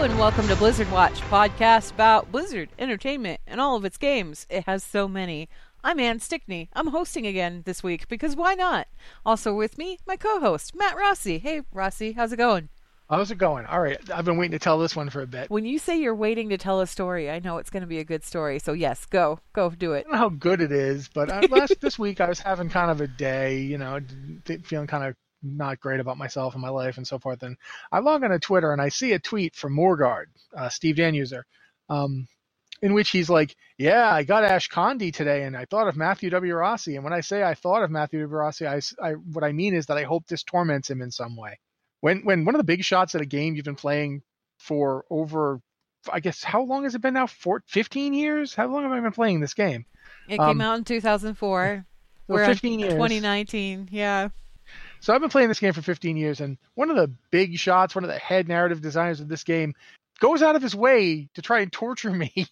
and welcome to Blizzard Watch, podcast about Blizzard Entertainment and all of its games. It has so many. I'm Anne Stickney. I'm hosting again this week because why not? Also with me, my co-host Matt Rossi. Hey, Rossi, how's it going? How's it going? All right, I've been waiting to tell this one for a bit. When you say you're waiting to tell a story, I know it's going to be a good story. So yes, go, go, do it. I don't know how good it is, but uh, last this week I was having kind of a day, you know, feeling kind of not great about myself and my life and so forth. And I log on to Twitter and I see a tweet from Moorgard, uh, Steve Danuser, um, in which he's like, "Yeah, I got Ash Ashkandi today, and I thought of Matthew W. Rossi. And when I say I thought of Matthew W. Rossi, I, I what I mean is that I hope this torments him in some way." when when one of the big shots at a game you've been playing for over I guess how long has it been now? For 15 years? How long have I been playing this game? It um, came out in 2004. We're 15 years. 2019. Yeah. So I've been playing this game for 15 years, and one of the big shots, one of the head narrative designers of this game, goes out of his way to try and torture me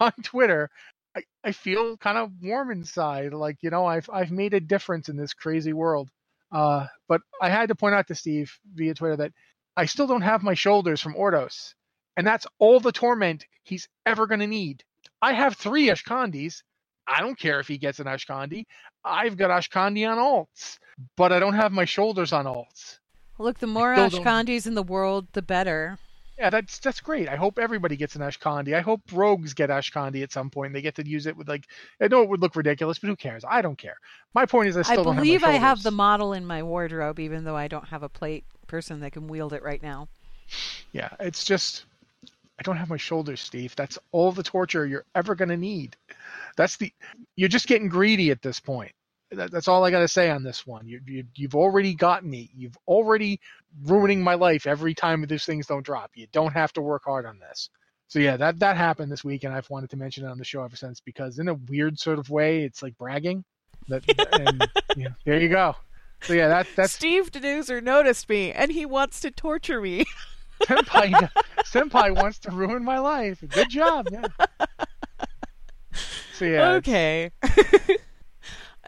on Twitter. I, I feel kind of warm inside, like you know I've I've made a difference in this crazy world. Uh, but I had to point out to Steve via Twitter that I still don't have my shoulders from Ordos. And that's all the torment he's ever going to need. I have three Ashkandis. I don't care if he gets an Ashkandi. I've got Ashkandi on alts, but I don't have my shoulders on alts. Look, the more Ashkandis in the world, the better. Yeah, that's that's great. I hope everybody gets an Ashkandi. I hope rogues get Ashkandi at some point. They get to use it with like I know it would look ridiculous, but who cares? I don't care. My point is I still I believe have I have the model in my wardrobe, even though I don't have a plate person that can wield it right now. Yeah, it's just I don't have my shoulders, Steve. That's all the torture you're ever gonna need. That's the you're just getting greedy at this point that, that's all I got to say on this one. You, you, you've already got me. You've already ruining my life every time these things don't drop. You don't have to work hard on this. So yeah, that that happened this week, and I've wanted to mention it on the show ever since because in a weird sort of way, it's like bragging. That and yeah, there you go. So yeah, that that's Steve Danuser noticed me, and he wants to torture me. senpai, senpai wants to ruin my life. Good job. Yeah. So yeah. Okay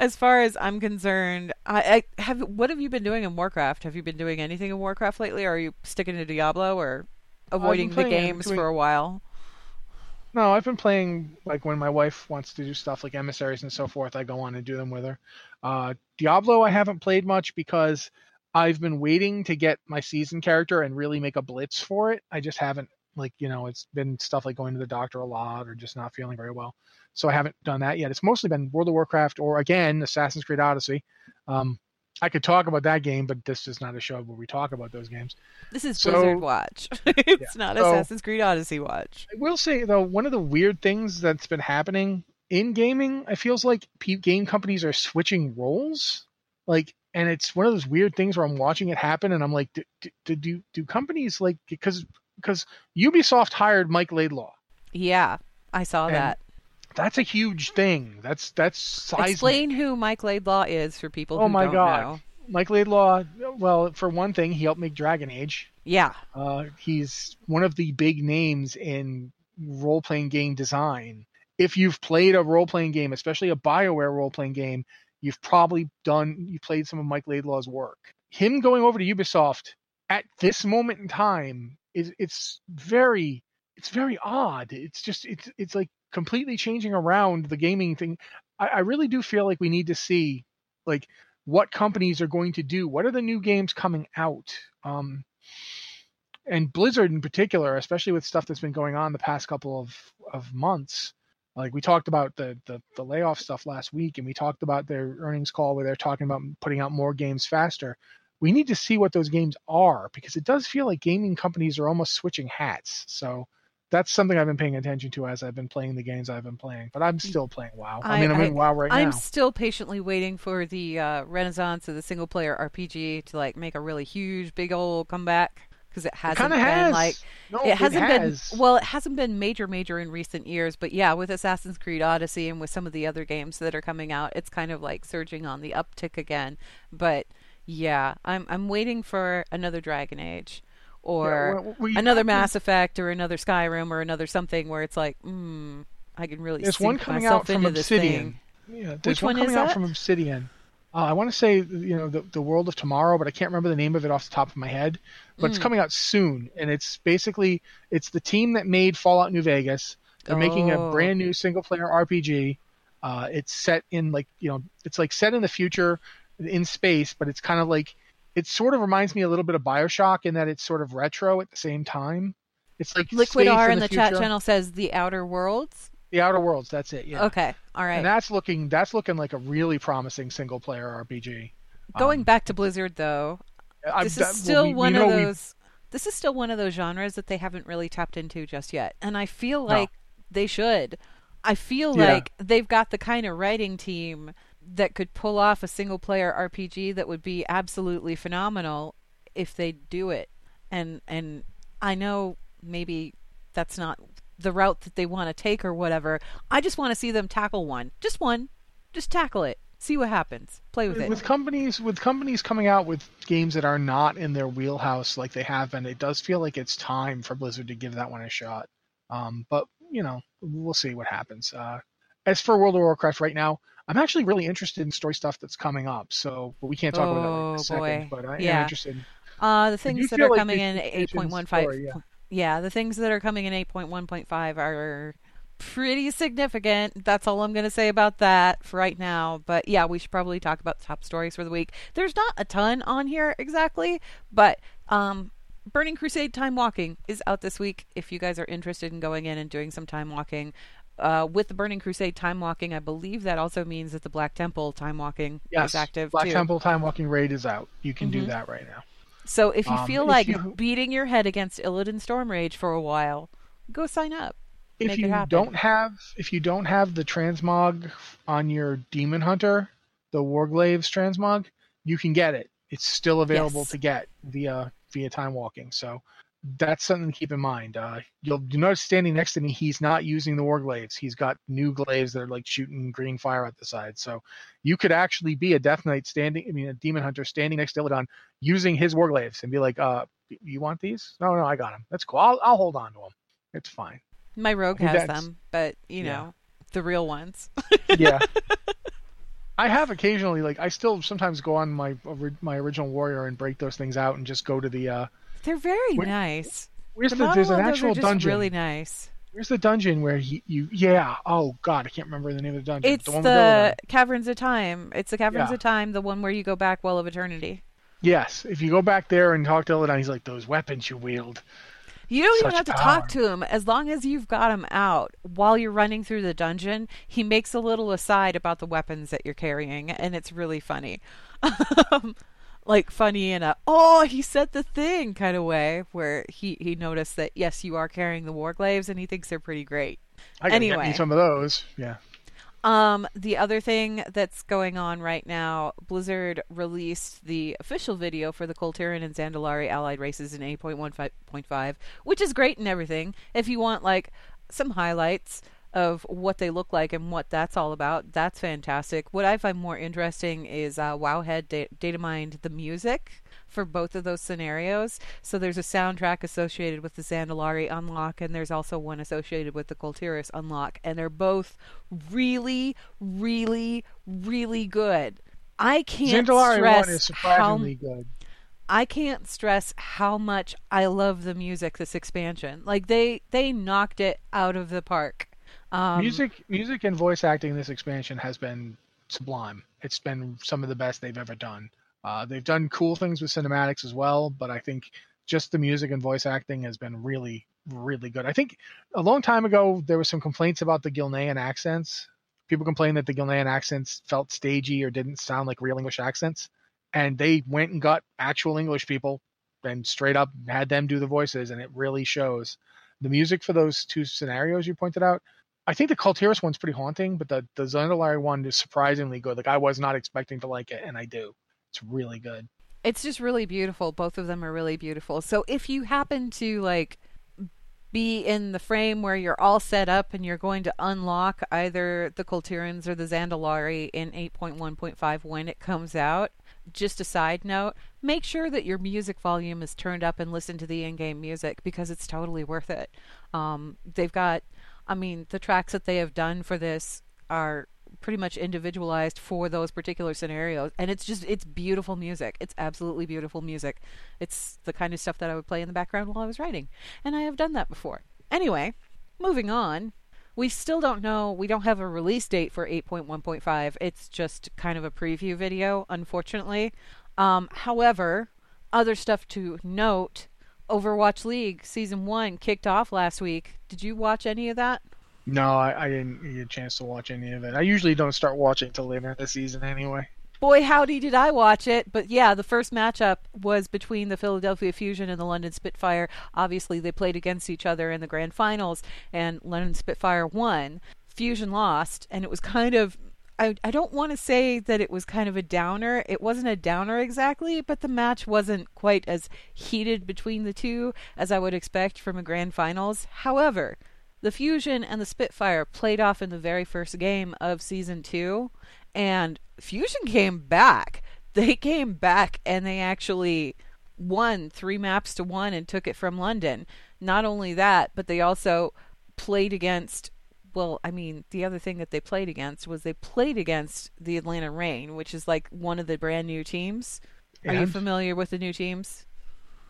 as far as I'm concerned, I, I, have. What have you been doing in Warcraft? Have you been doing anything in Warcraft lately? Or are you sticking to Diablo or avoiding the games for a while? No, I've been playing like when my wife wants to do stuff like emissaries and so forth. I go on and do them with her. Uh, Diablo, I haven't played much because I've been waiting to get my season character and really make a blitz for it. I just haven't like you know it's been stuff like going to the doctor a lot or just not feeling very well so I haven't done that yet. It's mostly been World of Warcraft or again Assassin's Creed Odyssey. Um, I could talk about that game, but this is not a show where we talk about those games. This is so, Blizzard Watch. it's yeah. not so, Assassin's Creed Odyssey Watch. I will say though, one of the weird things that's been happening in gaming, it feels like game companies are switching roles. Like, and it's one of those weird things where I'm watching it happen, and I'm like, do do, do, do companies like because because Ubisoft hired Mike Laidlaw. Yeah, I saw and, that that's a huge thing. That's that's seismic. Explain who Mike Laidlaw is for people oh my God. know. Mike Laidlaw, well, for one thing, he helped make Dragon Age. Yeah. Uh, he's one of the big names in role playing game design. If you've played a role playing game, especially a BioWare role playing game, you've probably done, you played some of Mike Laidlaw's work. Him going over to Ubisoft at this moment in time is, it's very, it's very odd. It's just, it's, it's like completely changing around the gaming thing. I, I really do feel like we need to see like what companies are going to do. What are the new games coming out? Um, and Blizzard in particular, especially with stuff that's been going on the past couple of, of months. Like we talked about the, the the layoff stuff last week, and we talked about their earnings call where they're talking about putting out more games faster. We need to see what those games are because it does feel like gaming companies are almost switching hats. So that's something I've been paying attention to as I've been playing the games I've been playing. But I'm still playing WoW. I, I mean, I'm I, in WoW right I'm now. I'm still patiently waiting for the uh, renaissance of the single player RPG to like make a really huge, big old comeback because it hasn't it been has. like no, it hasn't it has. been well it hasn't been major major in recent years but yeah with assassin's creed odyssey and with some of the other games that are coming out it's kind of like surging on the uptick again but yeah i'm i'm waiting for another dragon age or yeah, well, we, another Mass Effect or another Skyrim or another something where it's like, hmm, I can really there's one coming out from Obsidian. Yeah, there's Which one, one coming out from Obsidian. Uh, I want to say you know the the World of Tomorrow, but I can't remember the name of it off the top of my head. But it's Mm. coming out soon, and it's basically it's the team that made Fallout New Vegas. They're making a Oh. brand new single player RPG. Uh, it's set in like you know it's like set in the future in space, but it's kind of like it sort of reminds me a little bit of Bioshock in that it's sort of retro at the same time. It's like Liquid R in the, the, chat channel says the Outer Worlds. The Outer Worlds. That's it. Yeah. Okay, all right. And that's looking that's looking like a really promising single player RPG. Going Um, back to Blizzard though, I- this is well, still we- we one know of we- those. This is still one of those genres that they haven't really tapped into just yet, and I feel No. like they should. I feel Yeah. like they've got the kind of writing team that could pull off a single player RPG that would be absolutely phenomenal if they do it. And and I know maybe that's not the route that they want to take or whatever. I just want to see them tackle one. Just one. Just tackle it. See what happens. Play with it. with companies with companies coming out with games that are not in their wheelhouse like they have been, it does feel like it's time for Blizzard to give that one a shot. Um, but you know, we'll see what happens. Uh, as for World of Warcraft right now, I'm actually really interested in story stuff that's coming up. So, but we can't talk about that in Oh, a second. boy. But I am Yeah. interested. Uh, the things that are like coming in 8.15. yeah. yeah, the things that are coming in 8.1.5 are pretty significant. That's all I'm going to say about that for right now. But yeah, we should probably talk about the top stories for the week. There's not a ton on here exactly, but um, Burning Crusade Time Walking is out this week. If you guys are interested in going in and doing some time walking, uh, with the Burning Crusade time walking, I believe that also means that the Black Temple time walking Yes, is active Black too. Temple Time Walking Raid is out. You can do Mhm. that right now. So if you Um, feel if like you- beating your head against Illidan Stormrage for a while, go sign up. if you don't have if you don't have the transmog on your demon hunter the warglaives transmog you can get it it's still available Yes. to get via via time walking so that's something to keep in mind uh, you'll you notice standing next to me he's not using the warglaives he's got new glaives that are like shooting green fire at the side so you could actually be a death knight standing i mean a demon hunter standing next to Illidan using his warglaives and be like uh you want these no no i got them that's cool i'll, I'll hold on to them it's fine My rogue has them, but you yeah. know, the real ones. yeah. I have occasionally, like, I still sometimes go on my my original warrior and break those things out and just go to the. uh They're very Where- nice. Where's The the, there's an actual dungeon. really nice. Where's the dungeon where he you yeah oh god I can't remember the name of the dungeon. It's the one the. Caverns of Time. It's the Caverns Yeah. of Time, the one where you go back Well of Eternity. Yes, if you go back there and talk to Illidan, he's like those weapons you wield. You don't even have to power. talk to him as long as you've got him out while you're running through the dungeon. He makes a little aside about the weapons that you're carrying, and it's really funny. Um, like funny in a oh he said the thing kind of way where he he noticed that yes you are carrying the war warglaives and he thinks they're pretty great I gotta get Anyway. me some of those. Yeah. Um, the other thing that's going on right now, Blizzard released the official video for the Kul Tiran and Zandalari allied races in 8.15.5, which is great and everything. If you want like some highlights of what they look like and what that's all about, that's fantastic. What I find more interesting is uh, Wowhead da- data mined the music for both of those scenarios. So there's a soundtrack associated with the Zandalari unlock, and there's also one associated with the Kul Tiras unlock, and they're both really, really, really good. I can't Zandalari stress one is how surprisingly good. I can't stress how much I love the music this expansion. Like they they knocked it out of the park. Um, music music and voice acting in this expansion has been sublime. It's been some of the best they've ever done. Uh, they've done cool things with cinematics as well, but I think just the music and voice acting has been really, really good. I think a long time ago there was some complaints about the Gilnean accents. People complained that the Gilnean accents felt stagey or didn't sound like real English accents, and they went and got actual English people and straight up had them do the voices, and it really shows. The music for those two scenarios you pointed out, I think the Kul Tiras one's pretty haunting, but the the Zandalari one is surprisingly good. Like I was not expecting to like it, and I do. It's really good. it's just really beautiful. Both of them are really beautiful. So if you happen to like be in the frame where you're all set up and you're going to unlock either the Kul Tirans or the Zandalari in 8.1.5 when it comes out, just a side note, make sure that your music volume is turned up and listen to the in-game music because it's totally worth it. Um, they've got, I mean, the tracks that they have done for this are pretty much individualized for those particular scenarios. And it's just it's beautiful music. It's absolutely beautiful music. It's the kind of stuff that i would play in the background while i was writing. And i have done that before. Anyway moving on. We still don't know. We don't have a release date for 8.1.5 it's just kind of a preview video unfortunately. Um, however other stuff to note overwatch league season one kicked off last week. Did you watch any of that? No, I, I didn't get a chance to watch any of it. I usually don't start watching until later in the season anyway. boy howdy did i watch it. But yeah the first matchup was between the philadelphia fusion and the london spitfire. Obviously they played against each other in the grand finals and london spitfire won. Fusion lost and it was kind of I, I don't want to say that it was kind of a downer. It wasn't a downer exactly, but the match wasn't quite as heated between the two as I would expect from a grand finals. However, the Fusion and the Spitfire played off in the very first game of season two, and Fusion came back. They came back and they actually won three maps to one and took it from London. Not only that, but they also played against. Well, I mean, the other thing that they played against was they played against the Atlanta Reign, which is like one of the brand new teams. Are you familiar with the new teams?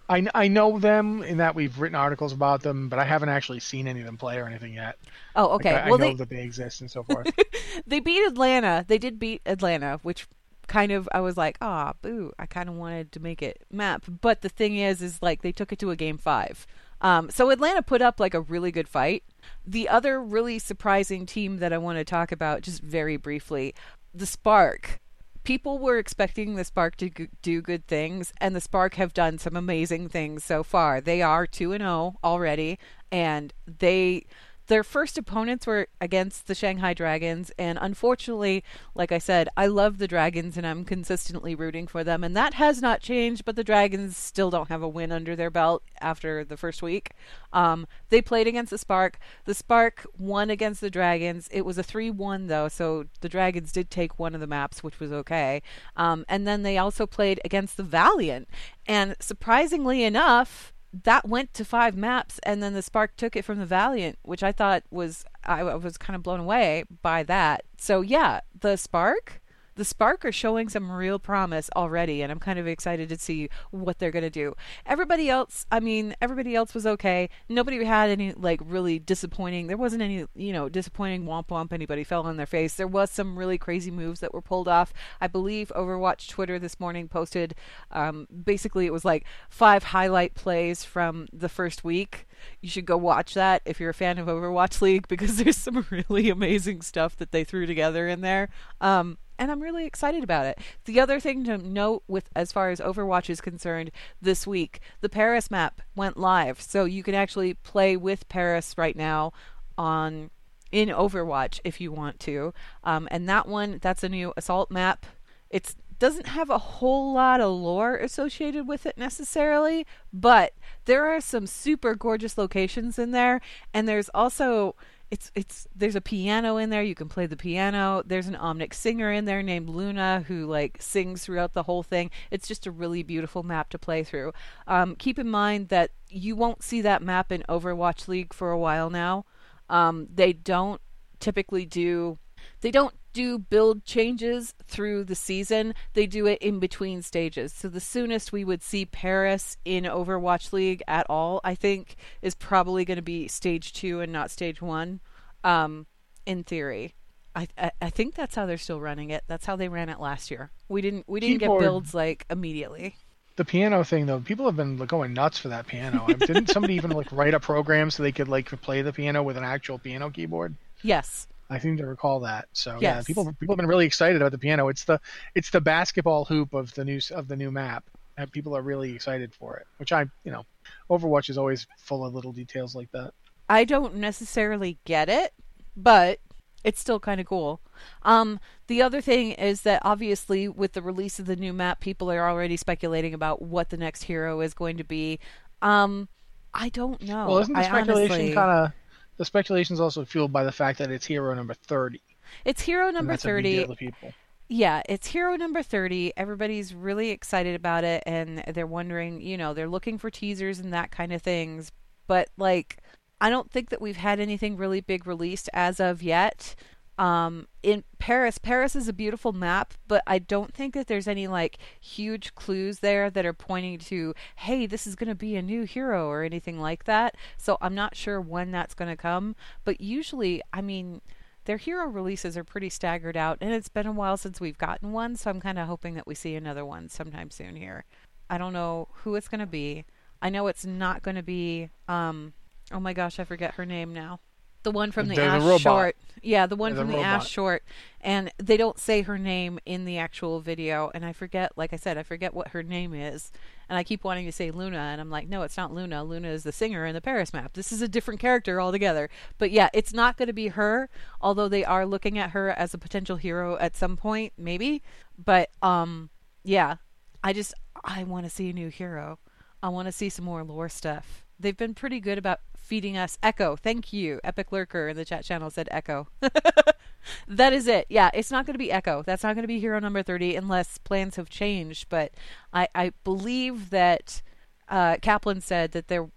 I, I know them in that we've written articles about them, but I haven't actually seen any of them play or anything yet. Oh, okay. I, I well, know they that they exist and so forth. they beat Atlanta. They did beat Atlanta, which kind of I was like, ah, boo. I kind of wanted to make it map, but the thing is, is like they took it to a game five. Um, so Atlanta put up like a really good fight. The other really surprising team that I want to talk about, just very briefly, the Spark. People were expecting the Spark to do good things, and the Spark have done some amazing things so far. They are two and zero already, and they their first opponents were against the Shanghai Dragons, and unfortunately, like I said, I love the Dragons and I'm consistently rooting for them, and that has not changed. But the Dragons still don't have a win under their belt after the first week. Um, they played against the Spark. The Spark won against the Dragons. It was a three-one though, so the Dragons did take one of the maps, which was okay. Um, and then they also played against the Valiant, and surprisingly enough that went to five maps and then the spark took it from the valiant which i thought was i was kind of blown away by that. So yeah the spark the spark are showing some real promise already and i'm kind of excited to see what they're going to do. Everybody else i mean everybody else was okay. Nobody had any like really disappointing there wasn't any you know disappointing womp womp anybody fell on their face. There was some really crazy moves that were pulled off. I believe overwatch twitter this morning posted um, basically it was like five highlight plays from the first week. You should go watch that if you're a fan of overwatch league because there's some really amazing stuff that they threw together in there. Um, and I'm really excited about it. The other thing to note with as far as Overwatch is concerned this week, the Paris map went live. So you can actually play with Paris right now on in Overwatch if you want to. Um, and that one, that's a new assault map. It doesn't have a whole lot of lore associated with it necessarily, but there are some super gorgeous locations in there, and there's also it's it's there's a piano in there. You can play the piano. There's an omnic singer in there named luna who like sings throughout the whole thing. It's just a really beautiful map to play through. Um, keep in mind that you won't see that map in overwatch league for a while now. Um, they don't typically do they don't do build changes through the season. They do it in between stages. So the soonest we would see Paris in Overwatch League at all, I think, is probably going to be stage two and not stage one. Um, in theory, I, I I think that's how they're still running it. That's how they ran it last year. We didn't we didn't Keyboard. get builds like immediately. the piano thing though, people have been like, going nuts for that piano. Didn't somebody even like write a program so they could like play the piano with an actual piano keyboard? Yes. I seem to recall that. So yeah, people people have been really excited about the piano. It's the it's the basketball hoop of the new of the new map. And people are really excited for it, which I you know, Overwatch is always full of little details like that. I don't necessarily get it, but it's still kind of cool. Um, the other thing is that obviously, with the release of the new map, people are already speculating about what the next hero is going to be. Um, I don't know. well, isn't the speculation honestly- kind of the speculation is also fueled by the fact that it's hero number thirty. It's hero number that's a big thirty. deal to people. Yeah, it's hero number 30. Everybody's really excited about it and they're wondering, you know, they're looking for teasers and that kind of things. But like I don't think that we've had anything really big released as of yet. Um, in Paris, Paris is a beautiful map, but I don't think that there's any like huge clues there that are pointing to, hey, this is going to be a new hero or anything like that. So I'm not sure when that's going to come. But usually, I mean, their hero releases are pretty staggered out, and it's been a while since we've gotten one, so I'm kind of hoping that we see another one sometime soon here. I don't know who it's going to be. I know it's not going to be. Um, oh my gosh, I forget her name now. The one from the, The- Ash short. Yeah, the one the from the robot. Ash short. And they don't say her name in the actual video. And I forget, like I said, I forget what her name is. And I keep wanting to say Luna. And I'm like, no, it's not Luna. Luna is the singer in the Paris map. This is a different character altogether. But yeah, it's not going to be her. Although they are looking at her as a potential hero at some point, maybe. But um, yeah, I just, I want to see a new hero. I want to see some more lore stuff. They've been pretty good about feeding us Echo. Thank you. Epic Lurker in the chat channel said Echo. that is it. Yeah, it's not going to be Echo. That's not going to be hero number 30 unless plans have changed. But I, I believe that uh, Kaplan said that there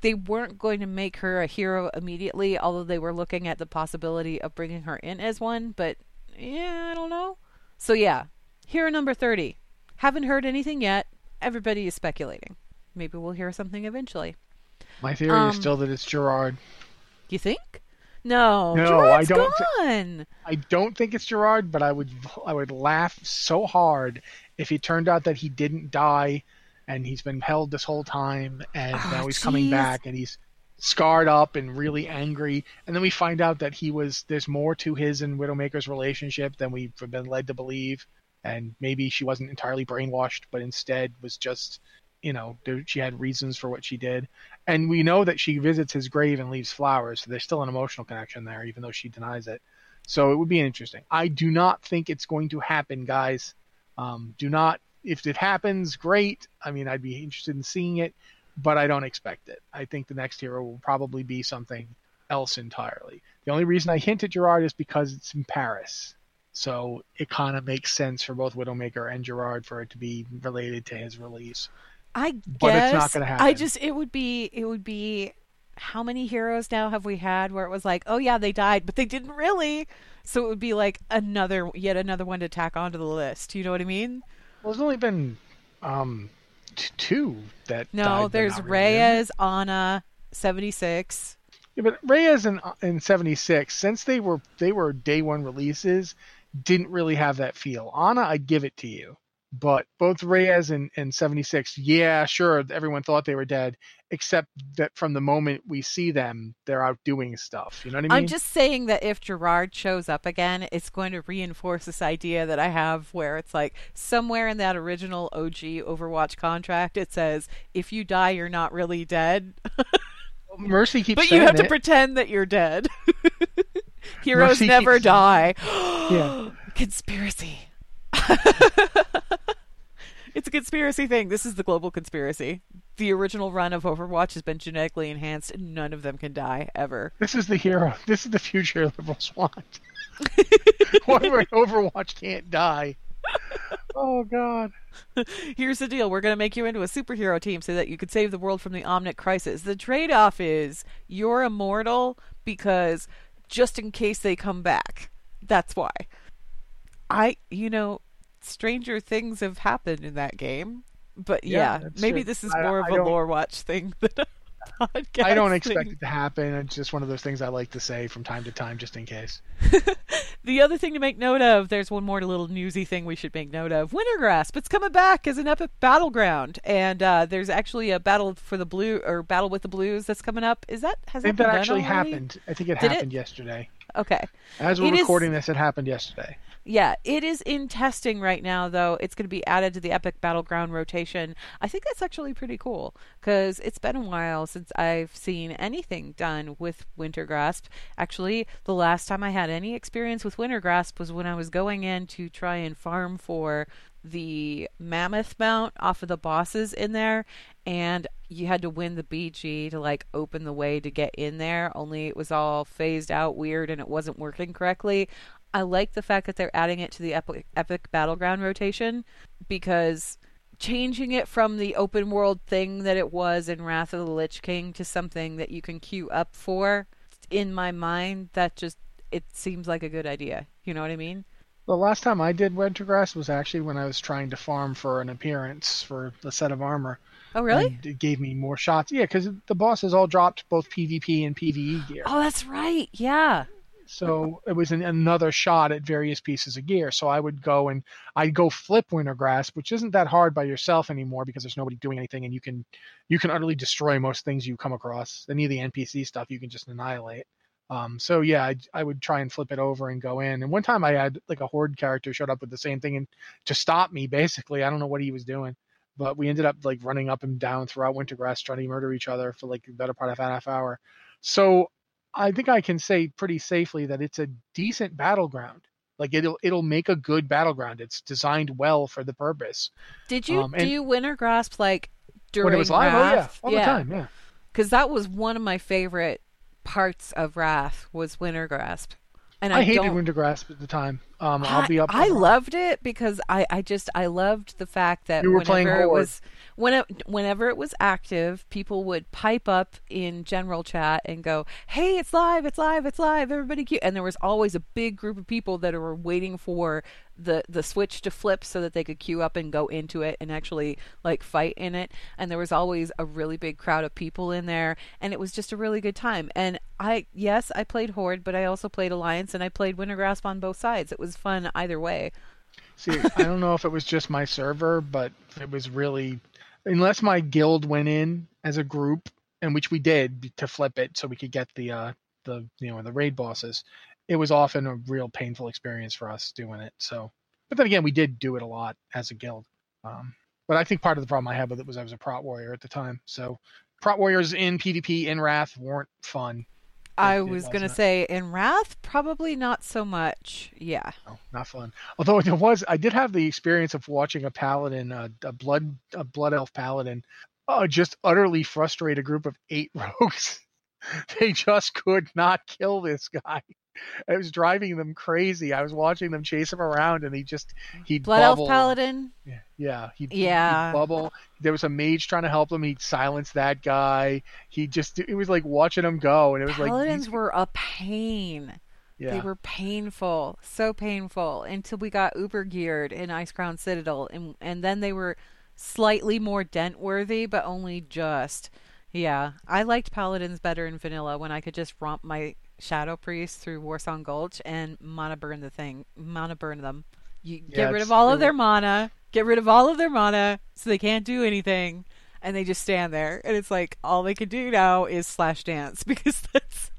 they weren't going to make her a hero immediately, although they were looking at the possibility of bringing her in as one. But yeah, I don't know. So yeah, hero number 30. Haven't heard anything yet. Everybody is speculating. Maybe we'll hear something eventually. My theory Um, is still that it's Gerard. You think? No, No, Gerard's I don't gone. I don't think it's Gerard, but I would I would laugh so hard if it turned out that he didn't die and he's been held this whole time and Ah, now he's coming back and he's scarred up and really angry and then we find out that he was there's more to his and Widowmaker's relationship than we've been led to believe and maybe she wasn't entirely brainwashed but instead was just you know she had reasons for what she did and we know that she visits his grave and leaves flowers so there's still an emotional connection there even though she denies it so it would be interesting. I do not think it's going to happen, guys. Um, do not. If it happens, great. I mean, I'd be interested in seeing it, but I don't expect it. I think the next hero will probably be something else entirely. The only reason I hint at Gerard is because it's in Paris. So it kind of makes sense for both Widowmaker and Gerard for it to be related to his release. I But guess it's not gonna I just it would be it would be how many heroes now have we had where it was like, oh yeah, they died, but they didn't really. So it would be like another yet another one to tack onto the list. You know what I mean? Well, there's only been um, t- two that No, there's not really. Reyes, Ana, seventy six. Yeah, but Reyes in in '76, since they were they were day one releases, didn't really have that feel. Ana, I'd give it to you, but both Reyes and, and '76, yeah, sure, everyone thought they were dead, except that from the moment we see them, they're out doing stuff. You know what I mean? I'm just saying that if Gerard shows up again, it's going to reinforce this idea that I have where it's like somewhere in that original OG Overwatch contract it says if you die you're not really dead, Mercy keeps but you have to pretend that you're dead. Heroes Mercy never keeps- die. Yeah. Conspiracy. it's a conspiracy thing. This is the global conspiracy. The original run of Overwatch has been genetically enhanced none of them can die ever. This is the hero. This is the future liberals want. One Overwatch can't die. Oh God. Here's the deal. We're going to make you into a superhero team so that you could save the world from the Omnic crisis. The trade off is you're immortal because just in case they come back. That's why. I, you know, stranger things have happened in that game. But Yeah, yeah, maybe true. this is I- more of I a lore watch thing than a podcast. I don't expect thing. it to happen. It's just one of those things I like to say from time to time, just in case. The other thing to make note of, there's one more little newsy thing we should make note of. Wintergrasp, it's coming back as an epic battleground, and uh, there's actually a battle for the blue or battle with the blues that's coming up. Is that has that that actually already? happened. I think it Did it? happened yesterday. Okay, As we're It is- recording this, it happened yesterday. Yeah, it is in testing right now. Though it's going to be added to the epic battleground rotation. I think that's actually pretty cool because it's been a while since I've seen anything done with Wintergrasp. Actually, the last time I had any experience with Wintergrasp was when I was going in to try and farm for the mammoth mount off of the bosses in there and you had to win the BG to like open the way to get in there only it was all phased out weird and it wasn't working correctly. I like the fact that they're adding it to the epic, epic battleground rotation because changing it from the open world thing that it was in Wrath of the Lich King to something that you can queue up for in my mind that just it seems like a good idea. You know what I mean? The last time I did Wintergrasp was actually when I was trying to farm for an appearance for the set of armor. Oh, really? It gave me more shots. Yeah, because the bosses all dropped both PvP and PvE gear. Oh, that's right. Yeah. So it was an, another shot at various pieces of gear. So I would go and I'd go flip Wintergrasp, which isn't that hard by yourself anymore because there's nobody doing anything, and you can you can utterly destroy most things you come across. Any of the NPC stuff you can just annihilate. Um, so yeah, I, I would try and flip it over and go in. And one time I had like a horde character showed up with the same thing and to stop me basically. I don't know what he was doing, but we ended up like running up and down throughout Wintergrasp trying to murder each other for like the better part of a half hour. So I think I can say pretty safely that it's a decent battleground. Like it'll it'll make a good battleground. It's designed well for the purpose. Did you Um, do Wintergrasp like during when it was live, oh yeah, Wrath? all the time, yeah. Because that was one of my favorite parts of Wrath was Wintergrasp. And I, I, hated don't, Wintergrasp at the time. Um, I'll be up. I loved it because I, I just I loved the fact that You were playing it was when whenever it was active, people would pipe up in general chat and go, "Hey, it's live! It's live! It's live! Everybody!" Queue. And there was always a big group of people that were waiting for the the switch to flip so that they could queue up and go into it and actually like fight in it. And there was always a really big crowd of people in there, and it was just a really good time. And I yes, I played Horde, but I also played Alliance and I played Wintergrasp on both sides. It was fun either way. See, I don't know if it was just my server, but it was really unless my guild went in as a group, and which we did to flip it so we could get the uh the you know the raid bosses. It was often a real painful experience for us doing it. So, but then again, we did do it a lot as a guild. Um, but I think part of the problem I had with it was I was a prot warrior at the time. So, prot warriors in PvP in Wrath weren't fun. I was was gonna say in Wrath, probably not so much. Yeah. No, not fun. Although it was, I did have the experience of watching a paladin, uh, a blood, a blood elf paladin, uh, just utterly frustrate a group of eight rogues. they just could not kill this guy. It was driving them crazy. I was watching them chase him around, and he just he'd Blood bubble. Elf Paladin. Yeah, yeah, he'd, Yeah. he'd bubble. There was a mage trying to help him. He'd silence that guy. He just it was like watching him go, and it was Paladins like paladins were a pain. yeah. They were painful, so painful until we got uber geared in Icecrown Citadel, and and then they were slightly more dent worthy, but only just. Yeah, I liked Paladins better in vanilla when I could just romp my Shadow Priest through Warsong Gulch and mana burn the thing, mana burn them. You Yeah, get rid of all of their mana, get rid of all of their mana, so they can't do anything, and they just stand there. And it's like all they can do now is slash dance because that's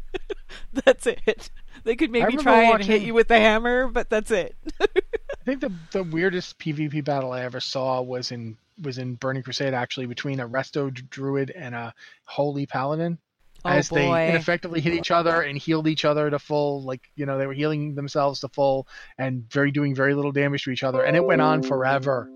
that's it. They could maybe try and hit you with the hammer, but that's it. I think the the weirdest PvP battle I ever saw was in was in Burning Crusade actually between a Resto Druid and a Holy Paladin. Oh as they boy. ineffectively hit each other and healed each other to full, like you know they were healing themselves to full and very doing very little damage to each other, and it went on forever.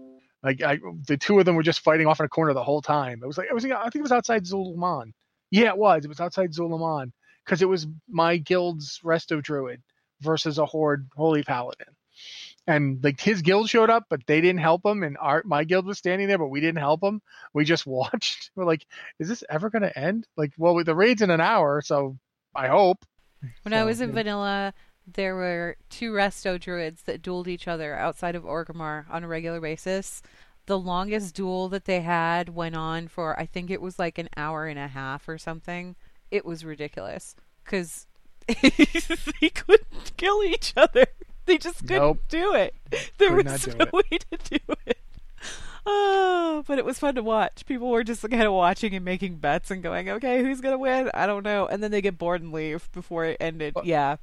Like I, the two of them were just fighting off in a corner the whole time. It was like it was I think it was outside Zul'Aman. Yeah, it was. It was outside Zul'Aman because it was my guild's Resto Druid versus a Horde Holy Paladin. And like his guild showed up, but they didn't help him, and our my guild was standing there, but we didn't help him. We just watched. We're like, is this ever going to end? Like, well, the raid's in an hour, so I hope. When I was in yeah. vanilla, there were two resto druids that dueled each other outside of Orgrimmar on a regular basis. The longest duel that they had went on for I think it was like an hour and a half or something. It was ridiculous because they couldn't kill each other. They just couldn't Nope. do it. There Could was no it. way to do it. Oh, but it was fun to watch. People were just kind of watching and making bets and going, "Okay, who's gonna win? I don't know." And then they get bored and leave before it ended. Well- yeah,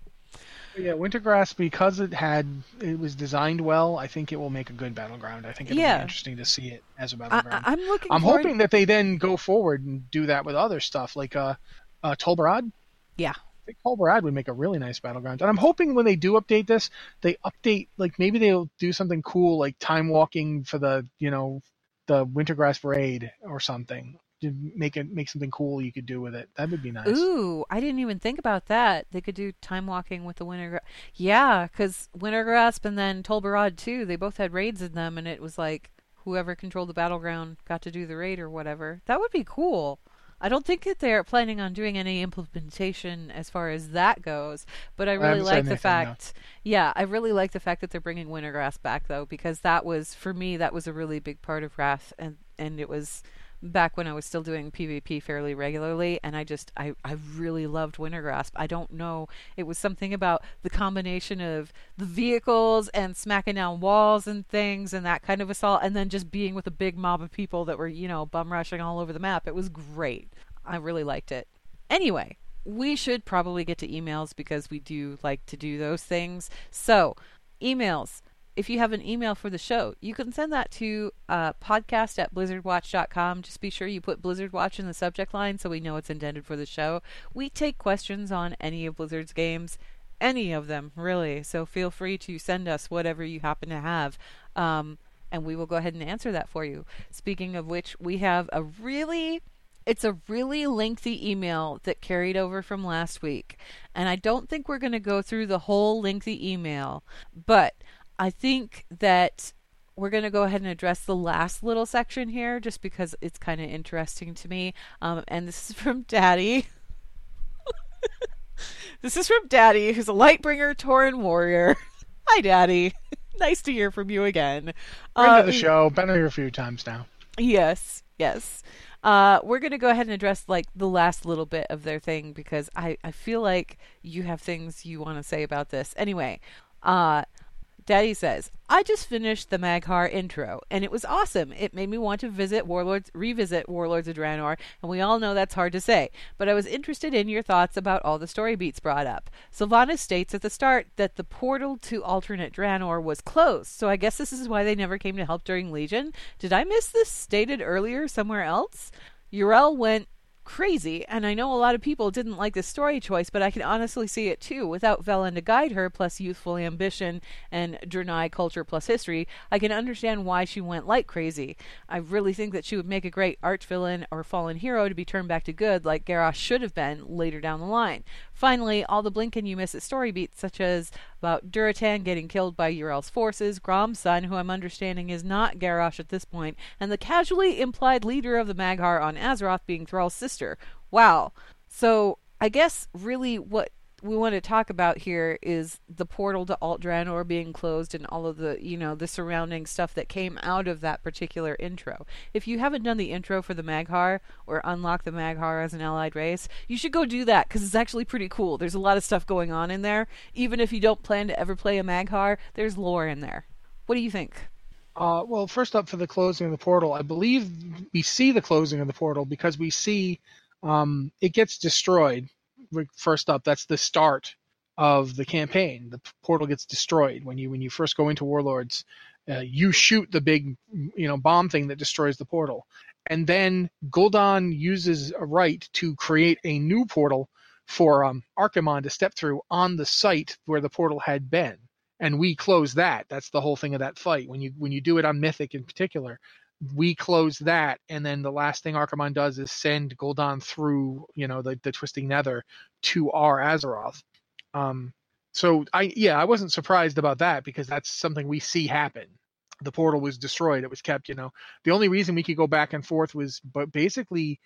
Yeah, Wintergrasp because it had it was designed well. I think it will make a good battleground. I think it'll Yeah. be interesting to see it as a battleground. I- I'm looking. I'm hoping that they then go forward and do that with other stuff like uh, uh Tol Barad. Yeah. Think Tol Barad would make a really nice battleground. And I'm hoping when they do update this, they update like maybe they'll do something cool like time walking for the you know the Wintergrasp raid or something. To make it make something cool you could do with it. That would be nice. Ooh, I didn't even think about that. They could do time walking with the Wintergrasp. Yeah, because Wintergrasp and then Tol Barad too. They both had raids in them, and it was like whoever controlled the battleground got to do the raid or whatever. That would be cool. I don't think that they're planning on doing any implementation as far as that goes, but I really like the fact. No. Yeah, I really like the fact that they're bringing Wintergrasp back though, because that was for me that was a really big part of Wrath, and and it was back when I was still doing PvP fairly regularly, and I just I, I really loved Wintergrasp. I don't know, it was something about the combination of the vehicles and smacking down walls and things and that kind of assault, and then just being with a big mob of people that were you know bum rushing all over the map. It was great. I really liked it. Anyway, we should probably get to emails because we do like to do those things. So, emails if you have an email for the show, you can send that to uh, podcast at blizzardwatch.com. Just be sure you put Blizzard Watch in the subject line so we know it's intended for the show. We take questions on any of Blizzard's games, any of them, really. So feel free to send us whatever you happen to have. Um, and we will go ahead and answer that for you. Speaking of which, we have a really it's a really lengthy email that carried over from last week. And I don't think we're going to go through the whole lengthy email, but I think that we're going to go ahead and address the last little section here just because it's kind of interesting to me. Um, and this is from Daddy. this is from Daddy, who's a Lightbringer Tauren warrior. Hi, Daddy. nice to hear from you again. Friend uh, of the show. Been here a few times now. Yes, yes. Uh, we're going to go ahead and address like the last little bit of their thing because I, I feel like you have things you want to say about this. Anyway, uh, Daddy says, I just finished the Mag'har intro, and it was awesome. It made me want to visit Warlords, revisit Warlords of Draenor, and we all know that's hard to say. But I was interested in your thoughts about all the story beats brought up. Sylvanas states at the start that the portal to alternate Draenor was closed, so I guess this is why they never came to help during Legion. Did I miss this stated earlier somewhere else? Yrel went crazy, and I know a lot of people didn't like the story choice, but I can honestly see it too. Without Velen to guide her, plus youthful ambition and Draenei culture plus history, I can understand why she went like crazy. I really think that she would make a great arch villain or fallen hero to be turned back to good, like Garrosh should have been later down the line. Finally, all the blinking you miss at story beats, such as about Durotan getting killed by Yrel's forces, Grom's son, who I'm understanding is not Garrosh at this point, and the casually implied leader of the Mag'har on Azeroth being Thrall's sister. Wow. So I guess really what we want to talk about here is the portal to Alt Draenor being closed and all of the, you know, the surrounding stuff that came out of that particular intro. If you haven't done the intro for the Mag'har or unlock the Mag'har as an allied race, you should go do that because it's actually pretty cool. There's a lot of stuff going on in there. Even if you don't plan to ever play a Mag'har, there's lore in there. What do you think? Uh, well, first up for the closing of the portal, I believe we see the closing of the portal because we see um, it gets destroyed first up, that's the start of the campaign. The portal gets destroyed when you when you first go into Warlords. Uh, you shoot the big you know bomb thing that destroys the portal, and then Gul'dan uses a rite to create a new portal for um, Archimonde to step through on the site where the portal had been, and we close that. That's the whole thing of that fight. When you when you do it on Mythic in particular, we close that, and then the last thing Archimonde does is send Gul'dan through, you know, the, the Twisting Nether to our Azeroth. Um, so I, yeah, I wasn't surprised about that because that's something we see happen. The portal was destroyed; it was kept. You know, the only reason we could go back and forth was, but basically,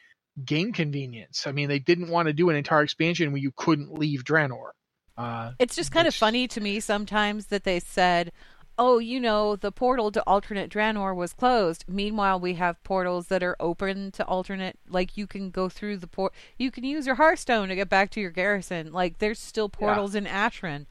game convenience. I mean, they didn't want to do an entire expansion where you couldn't leave Draenor. Uh, it's just kind which... of funny to me sometimes that they said, oh, you know, the portal to alternate Draenor was closed. Meanwhile, we have portals that are open to alternate. Like you can go through the port. You can use your Hearthstone to get back to your garrison. Like there's still portals yeah. in Ashran.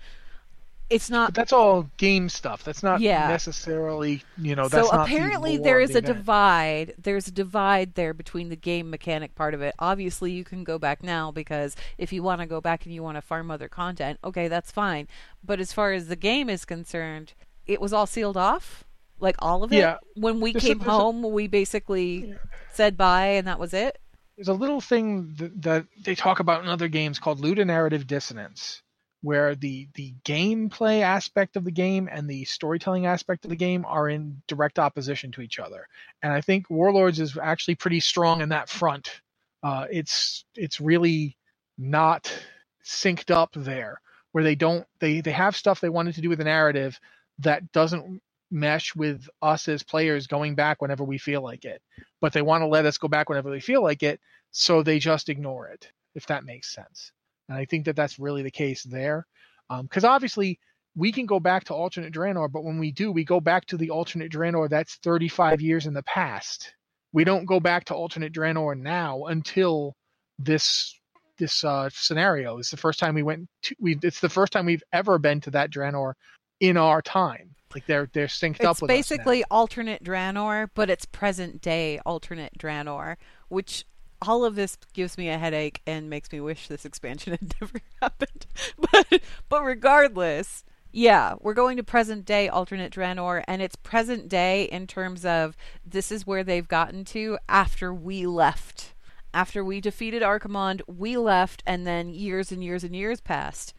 It's not. But that's all game stuff. That's not yeah. necessarily, you know. so apparently the there is the a event. divide. There's a divide there between the game mechanic part of it. Obviously, you can go back now because if you want to go back and you want to farm other content, okay, that's fine. But as far as the game is concerned, it was all sealed off, like all of it. Yeah. When we there's came a, home, a, we basically yeah. said bye, and that was it. There's a little thing that, that they talk about in other games called ludonarrative dissonance, where the the gameplay aspect of the game and the storytelling aspect of the game are in direct opposition to each other. And I think Warlords is actually pretty strong in that front. Uh, it's it's really not synced up there where they don't they they have stuff they wanted to do with the narrative that doesn't mesh with us as players going back whenever we feel like it. But they want to let us go back whenever we feel like it. so they just ignore it, if that makes sense. And I think that that's really the case there, because um, obviously we can go back to alternate Draenor, but when we do, we go back to the alternate Draenor that's 35 years in the past. We don't go back to alternate Draenor now until this this uh, scenario. It's the first time we went to we. It's the first time we've ever been to that Draenor in our time. Like they're they're synced it's up with basically alternate Draenor, but it's present day alternate Draenor, which all of this gives me a headache and makes me wish this expansion had never happened. But but regardless, yeah, we're going to present day alternate Draenor, and it's present day in terms of this is where they've gotten to after we left. After we defeated Archimonde, we left, and then years and years and years passed.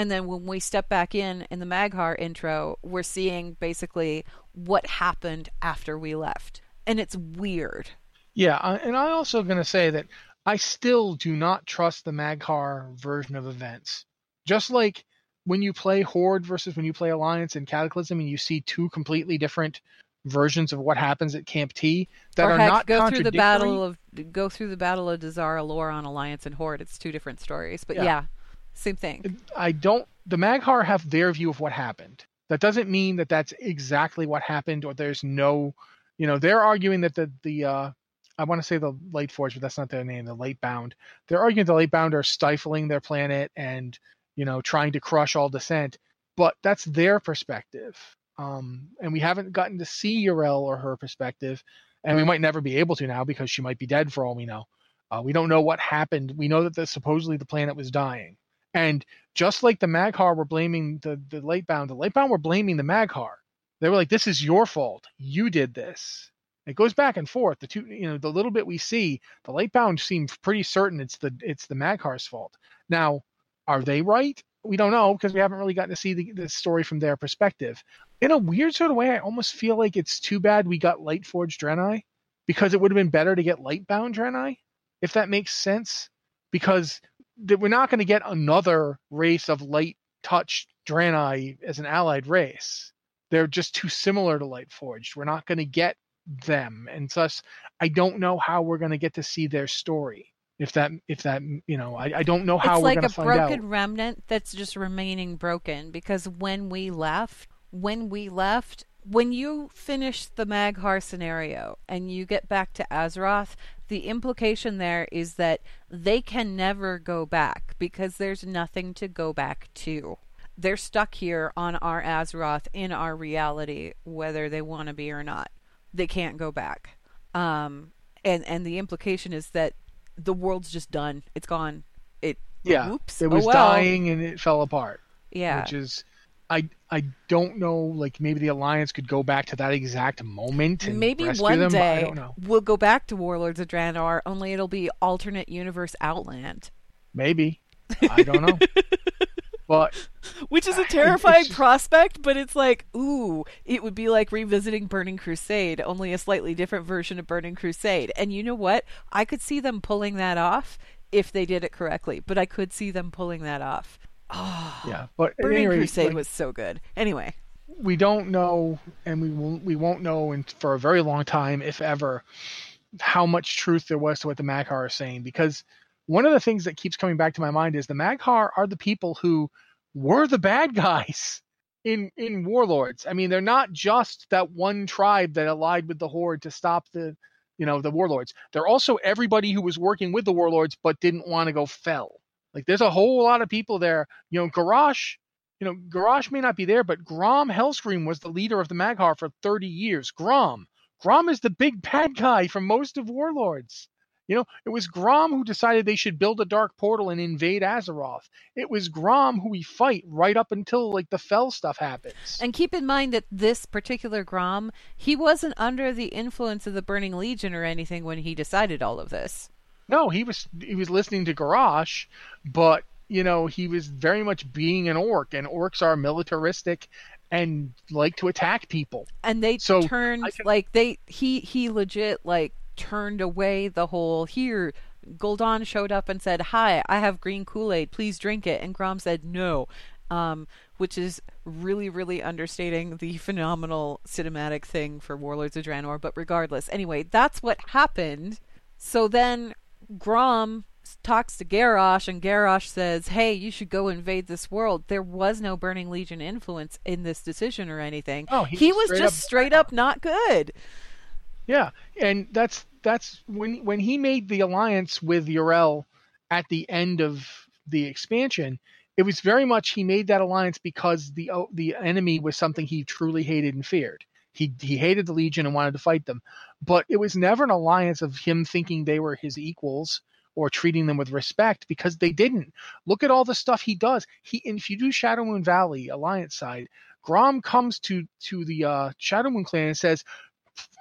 And then when we step back in in the Mag'har intro, we're seeing basically what happened after we left. And it's weird. Yeah, and I'm also going to say that I still do not trust the Mag'har version of events. Just like when you play Horde versus when you play Alliance and Cataclysm and you see two completely different versions of what happens at Camp T that or are heck, not go through the battle of go through the battle of Dazar'alor on Alliance and Horde. It's two different stories, but yeah, yeah same thing. I don't. The Mag'har have their view of what happened. That doesn't mean that that's exactly what happened, or there's no, you know, they're arguing that the the uh, I want to say the Light Forge, but that's not their name. The Light Bound. They're arguing the Light Bound are stifling their planet and you know trying to crush all dissent. But that's their perspective, um, and we haven't gotten to see Yrel or her perspective, and we might never be able to now because she might be dead for all we know. Uh, we don't know what happened. We know that the, supposedly the planet was dying. And just like the Mag'har were blaming the, the Lightbound, the Lightbound were blaming the Mag'har. They were like, this is your fault. You did this. It goes back and forth. The two, you know, the little bit we see, the Lightbound seems pretty certain it's the it's the Mag'har's fault. Now, are they right? We don't know because we haven't really gotten to see the, the story from their perspective. In a weird sort of way, I almost feel like it's too bad we got Lightforged Draenei because it would have been better to get Lightbound Draenei, if that makes sense. Because that we're not going to get another race of light touch Draenei as an allied race. They're just too similar to Light Forged. We're not going to get them, and thus I don't know how we're going to get to see their story. If that, if that, you know, I, I don't know how it's we're like going to find out. It's like a broken remnant that's just remaining broken because when we left, when we left, when you finish the Mag'har scenario and you get back to Azeroth, the implication there is that they can never go back because there's nothing to go back to. They're stuck here on our Azeroth in our reality, whether they want to be or not. They can't go back. Um, and and the implication is that the world's just done. It's gone. It yeah. Oops. It was oh, well. dying and it fell apart. Yeah. Which is I I don't know. Like maybe the alliance could go back to that exact moment. And maybe one them, day we'll go back to Warlords of Draenor. Only it'll be alternate universe Outland. Maybe I don't know. but which is a terrifying just... prospect. But it's like, ooh, it would be like revisiting Burning Crusade, only a slightly different version of Burning Crusade. And you know what? I could see them pulling that off if they did it correctly. But I could see them pulling that off. Oh, yeah, but Burning anyway, Crusade like, was so good. Anyway, we don't know, and we won't, we won't know in, for a very long time, if ever, how much truth there was to what the Mag'har are saying. Because one of the things that keeps coming back to my mind is the Mag'har are the people who were the bad guys in in Warlords. I mean, they're not just that one tribe that allied with the Horde to stop the you know the Warlords. They're also everybody who was working with the Warlords but didn't want to go fel. Like there's a whole lot of people there. You know, Garrosh, you know, Garrosh may not be there, but Grom Hellscream was the leader of the Mag'har for 30 years. Grom. Grom is the big bad guy from most of Warlords. You know, it was Grom who decided they should build a dark portal and invade Azeroth. It was Grom who we fight right up until like the Fel stuff happens. And keep in mind that this particular Grom, he wasn't under the influence of the Burning Legion or anything when he decided all of this. No, he was he was listening to Garrosh, but you know he was very much being an orc, and orcs are militaristic and like to attack people. And they so turned can... like they he he legit like turned away the whole here. Gul'dan showed up and said, "Hi, I have green Kool Aid. Please drink it." And Grom said, "No." Um, which is really, really understating the phenomenal cinematic thing for Warlords of Draenor. But regardless, anyway, that's what happened. So then Grom talks to Garrosh, and Garrosh says, "Hey, you should go invade this world." There was no Burning Legion influence in this decision or anything. Oh, he was just up straight up not good. Yeah, and that's that's when when he made the alliance with Yrel at the end of the expansion. It was very much he made that alliance because the the enemy was something he truly hated and feared. He he hated the Legion and wanted to fight them, but it was never an alliance of him thinking they were his equals or treating them with respect because they didn't. Look at all the stuff he does. He if you do Shadowmoon Valley Alliance side, Grom comes to to the uh, Shadowmoon clan and says,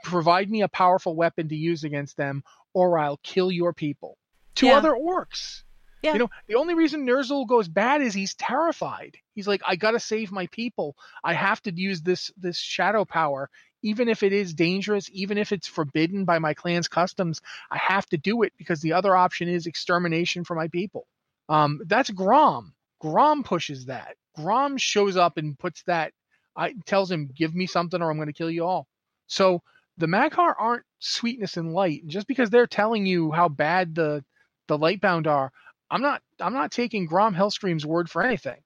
"Provide me a powerful weapon to use against them, or I'll kill your people." To yeah. other orcs. Yeah. You know, the only reason Ner'zhul goes bad is he's terrified. He's like, I gotta save my people. I have to use this this shadow power, even if it is dangerous, even if it's forbidden by my clan's customs. I have to do it because the other option is extermination for my people. Um, that's Grom. Grom pushes that. Grom shows up and puts that. I tells him, "Give me something, or I'm going to kill you all." So the Mag'har aren't sweetness and light. Just because they're telling you how bad the the Lightbound are, I'm not I'm not taking Grom Hellscream's word for anything.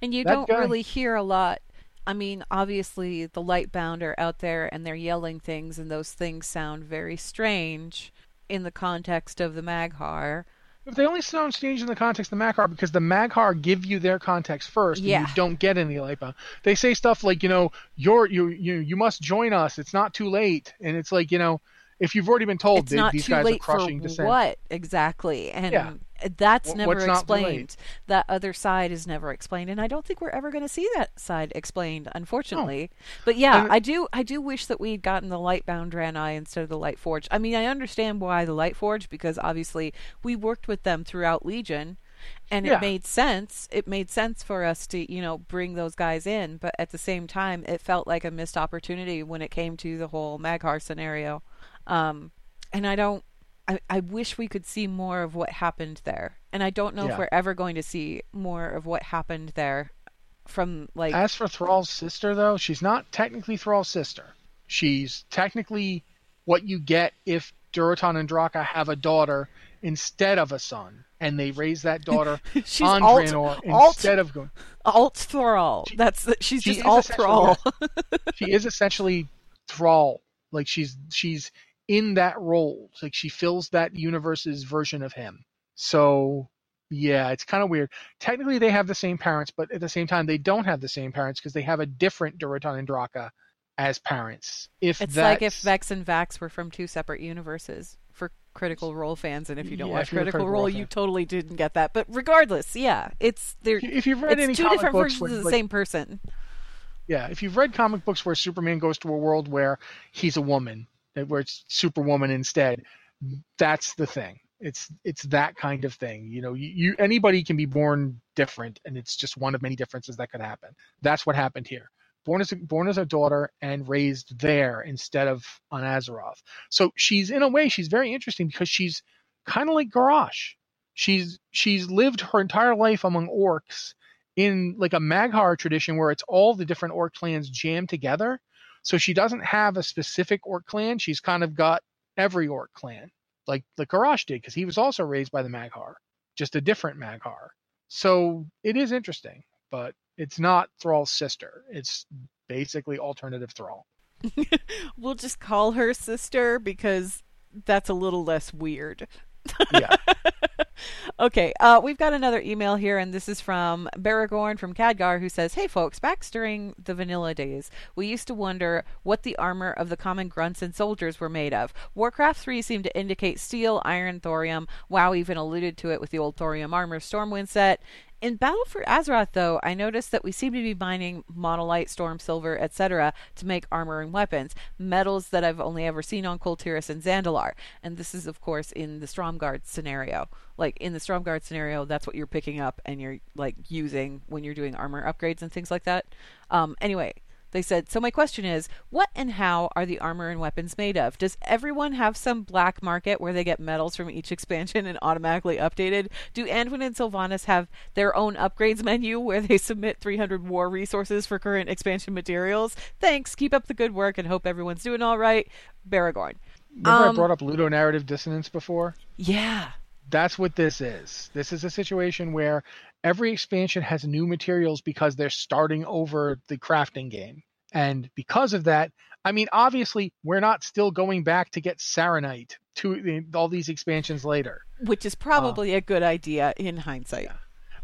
And you that don't guy... really hear a lot. I mean, obviously the Lightbound are out there and they're yelling things, and those things sound very strange in the context of the Mag'har. If they only sound strange in the context of the Mag'har because the Mag'har give you their context first, yeah. and you don't get any Lightbound. They say stuff like, you know, you're you you you must join us. It's not too late, and it's like, you know, if you've already been told they, these guys are crushing for descent. What exactly? And yeah. That's never What's explained. That other side is never explained, and I don't think we're ever going to see that side explained, unfortunately. But yeah, and, I do. I do wish that we'd gotten the Lightbound Draenei instead of the Light Forge. I mean, I understand why the Light Forge because obviously we worked with them throughout Legion and it made sense it made sense for us to you know bring those guys in but at the same time it felt like a missed opportunity when it came to the whole Mag'har scenario um, and I don't. I, I wish we could see more of what happened there, and I don't know yeah. if we're ever going to see more of what happened there. From like, as for Thrall's sister, though, she's not technically Thrall's sister. She's technically what you get if Durotan and Draka have a daughter instead of a son, and they raise that daughter on alt, Draenor instead alt, of going alt Thrall. She, That's the, she's she just alt Thrall. she is essentially Thrall. Like she's she's in that role. Like she fills that universe's version of him. So yeah, it's kind of weird. Technically, they have the same parents, but at the same time, they don't have the same parents because they have a different Durotan and Draka as parents. If it's like if Vex and Vax were from two separate universes for Critical Role fans, and if you don't yeah, watch Critical, Critical, Role, you totally didn't get that. But regardless, yeah, it's there. If you've read any two different versions of the same person. Yeah, if you've read comic books where Superman goes to a world where he's a woman Uh, where it's Superwoman instead. That's the thing. It's it's that kind of thing. You know, you, you anybody can be born different, and it's just one of many differences that could happen. That's what happened here. Born as a, born as a daughter and raised there instead of on Azeroth. So she's in a way she's very interesting because she's kind of like Garrosh. She's she's lived her entire life among orcs in like a Mag'har tradition where it's all the different orc clans jammed together so she doesn't have a specific orc clan. She's kind of got every orc clan, like the Garrosh did, because he was also raised by the Mag'har, just a different Mag'har. So it is interesting, but it's not Thrall's sister. It's basically alternative Thrall. we'll just call her sister because that's a little less weird. yeah. okay, uh, we've got another email here, and this is from Baragorn from Khadgar, who says, "Hey folks, back during the vanilla days, we used to wonder what the armor of the common grunts and soldiers were made of. Warcraft 3 seemed to indicate steel, iron, thorium. WoW even alluded to it with the old thorium armor Stormwind set. In Battle for Azeroth, though, I noticed that we seem to be mining Monelite, storm silver, etc., to make armor and weapons, metals that I've only ever seen on Kul Tiras and Zandalar. And this is, of course, in the Stromgarde scenario. Like in the Stromgarde scenario, that's what you're picking up and you're like using when you're doing armor upgrades and things like that. Um, anyway, they said, So my question is, what and how are the armor and weapons made of? Does everyone have some black market where they get medals from each expansion and automatically updated? Do Anduin and Sylvanas have their own upgrades menu where they submit 300 war resources for current expansion materials? Thanks. Keep up the good work and hope everyone's doing all right. Baragorn. Remember um, I brought up ludonarrative dissonance before? Yeah. That's what this is. This is a situation where every expansion has new materials because they're starting over the crafting game. And because of that, I mean, obviously, we're not still going back to get Saronite to all these expansions later. Which is probably uh, a good idea in hindsight. Yeah.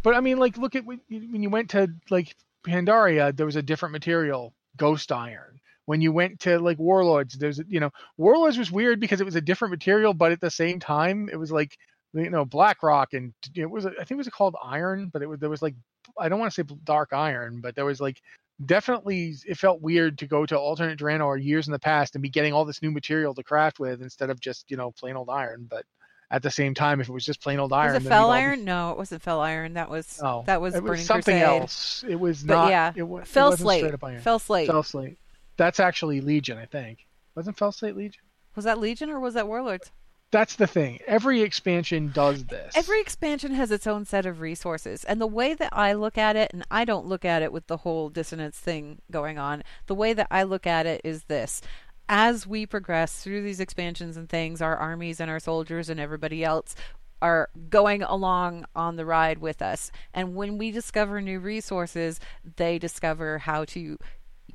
But I mean, like, look at when you went to like Pandaria, there was a different material, Ghost Iron. When you went to like Warlords, there's you know Warlords was weird because it was a different material, but at the same time, it was like you know BlackRock and it was I think it was called Iron, but it was there was like I don't want to say Dark Iron, but there was like definitely it felt weird to go to alternate Draenor years in the past and be getting all this new material to craft with instead of just you know plain old iron. But at the same time, if it was just plain old iron, was it fel iron? No, it wasn't fel iron. That was oh, that was, it was something Crusade. else. It was but not. Yeah, it, was, fel it slate. Fel slate. Fel slate. That's actually Legion, I think. Wasn't fel slate Legion? Was that Legion or was that Warlords? That's the thing. Every expansion does this. Every expansion has its own set of resources. And the way that I look at it, and I don't look at it with the whole dissonance thing going on, the way that I look at it is this. As we progress through these expansions and things, our armies and our soldiers and everybody else are going along on the ride with us. And when we discover new resources, they discover how to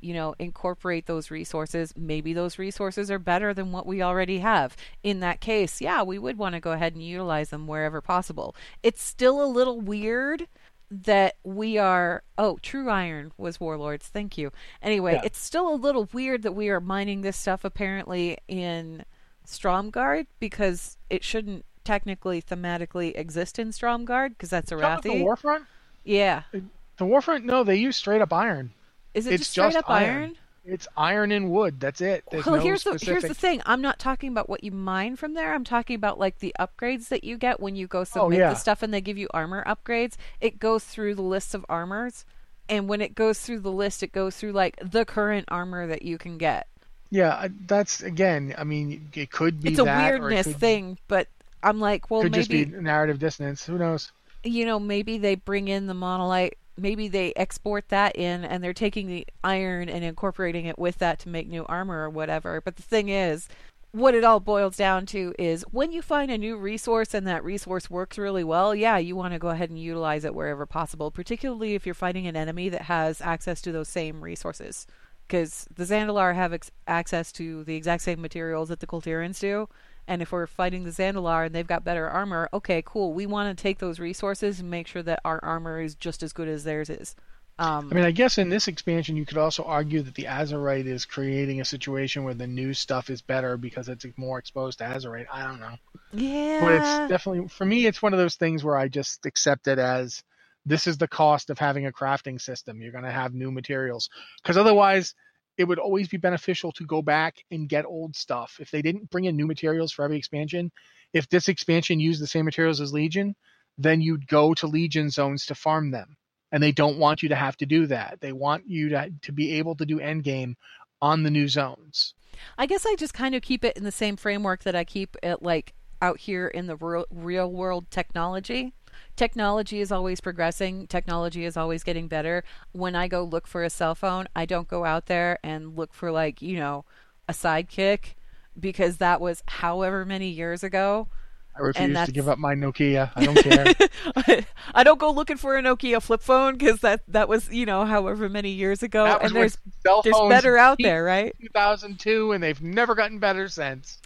you know, incorporate those resources. Maybe those resources are better than what we already have. In that case, yeah, we would want to go ahead and utilize them wherever possible. It's still a little weird that we are oh true iron was warlords thank you anyway yeah. it's still a little weird that we are mining this stuff apparently in stromgarde because it shouldn't technically thematically exist in stromgarde because that's Arathi. the warfront yeah uh, the warfront no they use straight up iron is it it's just straight just up iron? iron? It's iron and wood. That's it. There's well, no here's specific... the here's the thing. I'm not talking about what you mine from there. I'm talking about like the upgrades that you get when you go oh, submit oh, yeah. the stuff and they give you armor upgrades. It goes through the list of armors, and when it goes through the list, it goes through like the current armor that you can get. Yeah, uh, that's again. I mean, it could be it's a weirdness it thing, but I'm like, well, could maybe just be narrative dissonance. Who knows? You know, maybe they bring in the Monelite maybe they export that in and they're taking the iron and incorporating it with that to make new armor or whatever. But the thing is, what it all boils down to is when you find a new resource and that resource works really well, yeah, you want to go ahead and utilize it wherever possible, particularly if you're fighting an enemy that has access to those same resources. Because the Zandalar have ex- access to the exact same materials that the Kul Tirans do, and if we're fighting the Zandalar and they've got better armor, okay, cool. We want to take those resources and make sure that our armor is just as good as theirs is. Um, I mean, I guess in this expansion, you could also argue that the Azerite is creating a situation where the new stuff is better because it's more exposed to Azerite. I don't know. Yeah. But it's definitely, for me, it's one of those things where I just accept it as this is the cost of having a crafting system. You're going to have new materials. Because otherwise, it would always be beneficial to go back and get old stuff. If they didn't bring in new materials for every expansion, if this expansion used the same materials as Legion, then you'd go to Legion zones to farm them. And they don't want you to have to do that. They want you to, to be able to do endgame on the new zones. I guess I just kind of keep it in the same framework that I keep it like out here in the real, real world technology technology is always progressing, technology is always getting better. When I go look for a cell phone, I don't go out there and look for like, you know, a sidekick because that was however many years ago. I refuse to give up my Nokia. I don't care. I don't go looking for a Nokia flip phone because that that was you know however many years ago, and there's there's better out there, right? 2002, and they've never gotten better since.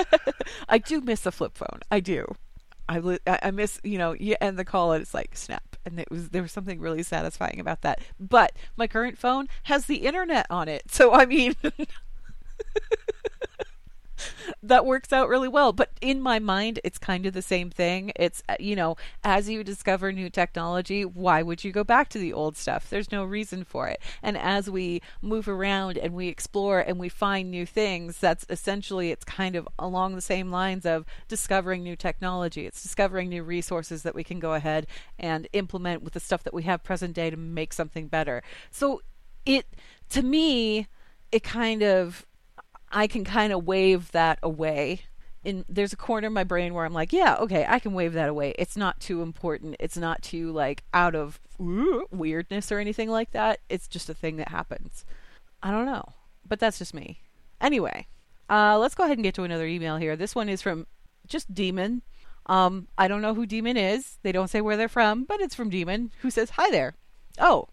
I do miss a flip phone. I do. I, I miss you know you end the call and it's like snap and it was there was something really satisfying about that. But my current phone has the internet on it so i mean that works out really well. But in my mind, it's kind of the same thing. It's, uh, you know, as you discover new technology, why would you go back to the old stuff? There's no reason for it. And as we move around and we explore and we find new things, that's essentially, it's kind of along the same lines of discovering new technology. It's discovering new resources that we can go ahead and implement with the stuff that we have present day to make something better. So it, to me, it kind of I can kind of wave that away. In, there's a corner of my brain where I'm like, yeah, okay, I can wave that away. It's not too important. It's not too like out of weirdness or anything like that. It's just a thing that happens. I don't know, but that's just me. Anyway, uh, let's go ahead and get to another email here. This one is from just Demon. Um, I don't know who Demon is. They don't say where they're from, but it's from Demon, who says hi there. Oh,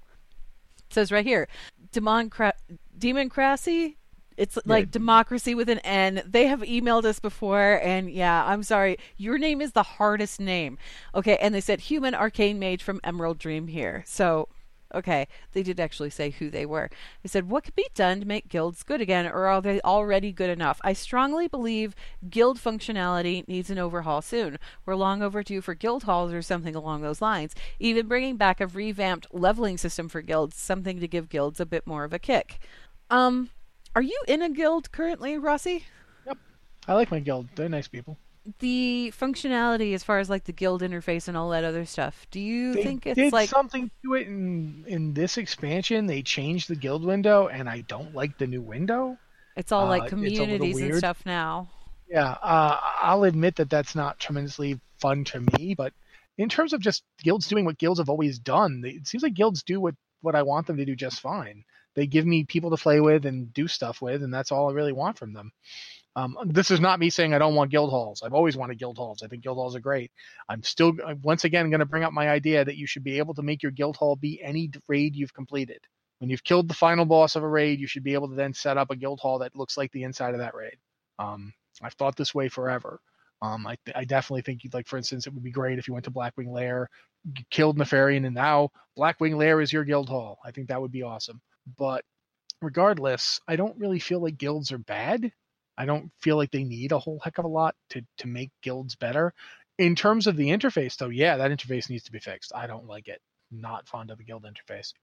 it says right here, Demon Cra- Demon Crassy. It's like Yeah. democracy with an N. They have emailed us before, and yeah, I'm sorry. Your name is the hardest name. Okay, and they said human arcane mage from Emerald Dream here. So, okay, they did actually say who they were. They said, What could be done to make guilds good again, or are they already good enough? I strongly believe guild functionality needs an overhaul soon. We're long overdue for guild halls or something along those lines. Even bringing back a revamped leveling system for guilds, something to give guilds a bit more of a kick. Um, are you in a guild currently, Rossi? Yep. I like my guild. They're nice people. The functionality as far as like the guild interface and all that other stuff. Do you They think it's did like something to it in in this expansion. They changed the guild window, and I don't like the new window. it's all uh, like it's a little communities and stuff now? Yeah, uh, I'll admit that that's not tremendously fun to me, but in terms of just guilds doing what guilds have always done, it seems like guilds do what what I want them to do just fine. They give me people to play with and do stuff with, and that's all I really want from them. Um, this is not me saying I don't want guild halls. I've always wanted guild halls. I think guild halls are great. I'm still uh, once again going to bring up my idea that you should be able to make your guild hall be any raid you've completed. When you've killed the final boss of a raid, you should be able to then set up a guild hall that looks like the inside of that raid. Um, I've thought this way forever. Um, I, I definitely think, you'd like for instance, it would be great if you went to Blackwing Lair, killed Nefarian, and now Blackwing Lair is your guild hall. I think that would be awesome. But regardless, I don't really feel like guilds are bad. I don't feel like they need a whole heck of a lot to to make guilds better. In terms of the interface, though, yeah, that interface needs to be fixed. I don't like it. Not fond of the guild interface.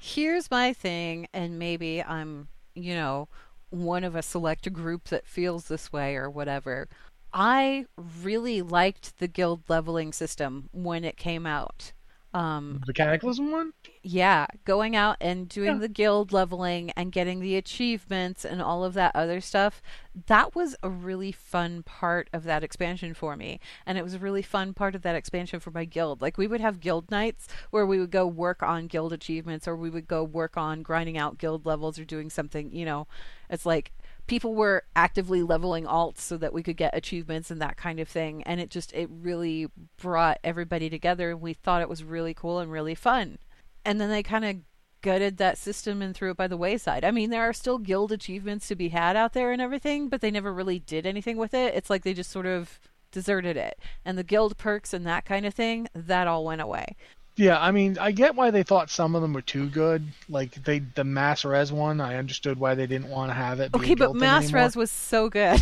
Here's my thing, and maybe I'm, you know, one of a select group that feels this way or whatever. I really liked the guild leveling system when it came out. Um, The Cataclysm one? yeah, going out and doing Yeah. the guild leveling and getting the achievements and all of that other stuff, that was a really fun part of that expansion for me. And it was a really fun part of that expansion for my guild. Like, we would have guild nights where we would go work on guild achievements or we would go work on grinding out guild levels or doing something, you know. It's like people were actively leveling alts so that we could get achievements and that kind of thing and it just it really brought everybody together we thought it was really cool and really fun and then they kind of gutted that system and threw it by the wayside. I mean, there are still guild achievements to be had out there and everything, but they never really did anything with it. It's like they just sort of deserted it. And the guild perks and that kind of thing, that all went away. Yeah, I mean, I get why they thought some of them were too good. Like they, the Mass Res one, I understood why they didn't want to have it. Okay, but Mass anymore. Res was so good.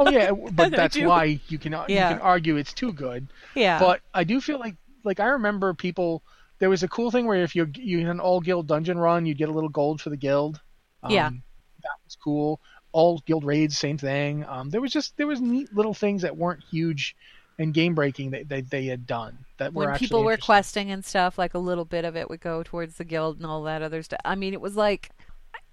Oh yeah, but that's why you can Yeah. you can argue it's too good. yeah. But I do feel like like I remember people. There was a cool thing where if you you had an all guild dungeon run, you'd get a little gold for the guild. Um, Yeah. that was cool. All guild raids, same thing. Um, there was just there was neat little things that weren't huge and game breaking that they, they had done that were when people were questing and stuff, like a little bit of it would go towards the guild and all that other stuff. I mean, it was like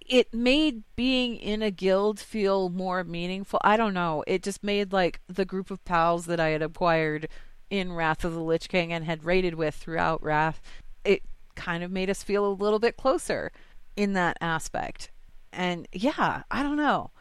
it made being in a guild feel more meaningful. I don't know. It just made like the group of pals that I had acquired in Wrath of the Lich King and had raided with throughout Wrath. It kind of made us feel a little bit closer in that aspect. And yeah, I don't know.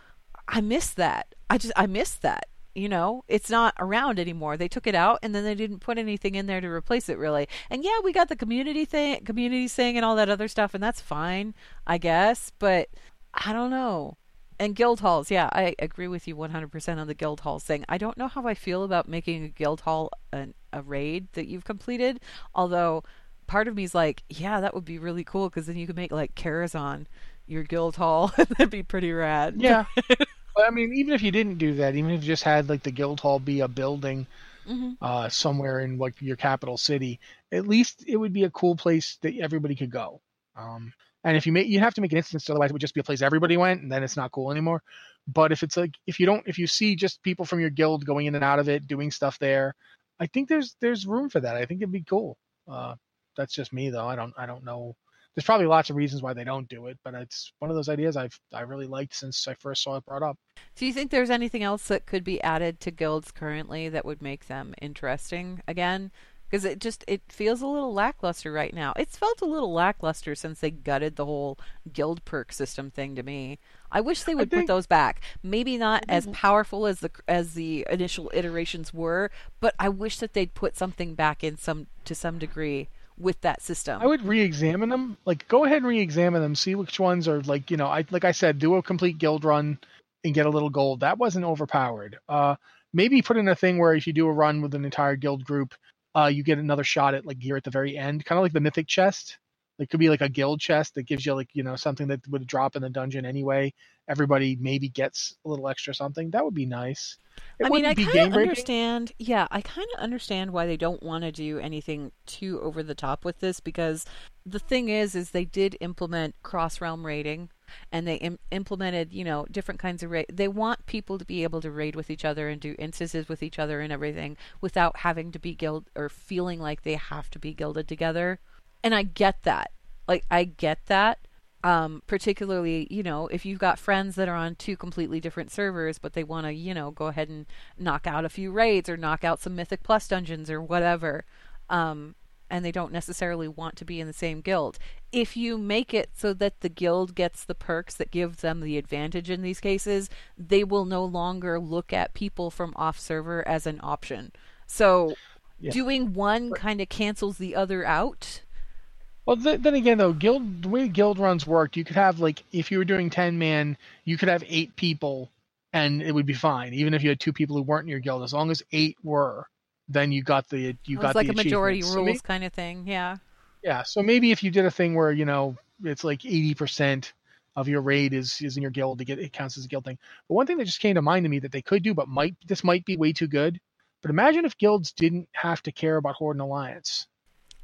I miss that. I just I miss that. You know, it's not around anymore. They took it out and then they didn't put anything in there to replace it really. And yeah, we got the community thing, community thing and all that other stuff and that's fine, I guess, but I don't know. And guild halls, yeah, I agree with you 100% on the guild halls thing. I don't know how I feel about making a guild hall an, a raid that you've completed, although part of me is like, yeah, that would be really cool because then you could make like Karazhan your guild hall. That'd be pretty rad. Yeah. but I mean, even if you didn't do that, even if you just had like the guild hall be a building hmm uh, somewhere in like your capital city, at least it would be a cool place that everybody could go. Um, and if you make, you have to make an instance, otherwise it would just be a place everybody went, and then it's not cool anymore. But if it's like if you don't, if you see just people from your guild going in and out of it, doing stuff there, I think there's there's room for that. I think it'd be cool. Uh, that's just me though. I don't I don't know. There's probably lots of reasons why they don't do it, but it's one of those ideas I've I really liked since I first saw it brought up. Do you think there's anything else that could be added to guilds currently that would make them interesting again? because it just it feels a little lackluster right now. It's felt a little lackluster since they gutted the whole guild perk system thing to me. I wish they would think- put those back. Maybe not as powerful as the as the initial iterations were, but I wish that they'd put something back in some to some degree with that system. I would re-examine them. Like, go ahead and re-examine them. See which ones are like, you know, I like I said, do a complete guild run and get a little gold. That wasn't overpowered. Uh, maybe put in a thing where if you do a run with an entire guild group, uh, you get another shot at like gear at the very end, kind of like the mythic chest. It could be like a guild chest that gives you like you know something that would drop in the dungeon anyway. Everybody maybe gets a little extra something. That would be nice. It I mean, I kind of understand. Yeah, I kind of understand why they don't want to do anything too over the top with this because the thing is, is they did implement cross realm raiding, and they Im- implemented, you know, different kinds of raid. They want people to be able to raid with each other and do instances with each other and everything without having to be guild or feeling like they have to be gilded together. And I get that. Like, I get that um, particularly you know if you've got friends that are on two completely different servers but they want to you know go ahead and knock out a few raids or knock out some mythic plus dungeons or whatever um, and they don't necessarily want to be in the same guild if you make it so that the guild gets the perks that give them the advantage in these cases they will no longer look at people from off server as an option so Yeah. doing one kind of cancels the other out Well, th- then again, though, guild the way guild runs worked, you could have like if you were doing ten man, you could have eight people, and it would be fine, even if you had two people who weren't in your guild. As long as eight were, then you got the you it got was like the a majority. So rules may- kind of thing yeah yeah, so maybe if you did a thing where you know it's like eighty percent of your raid is is in your guild to get it counts as a guild thing. But one thing that just came to mind to me that they could do, but might this might be way too good. But imagine if guilds didn't have to care about Horde and Alliance.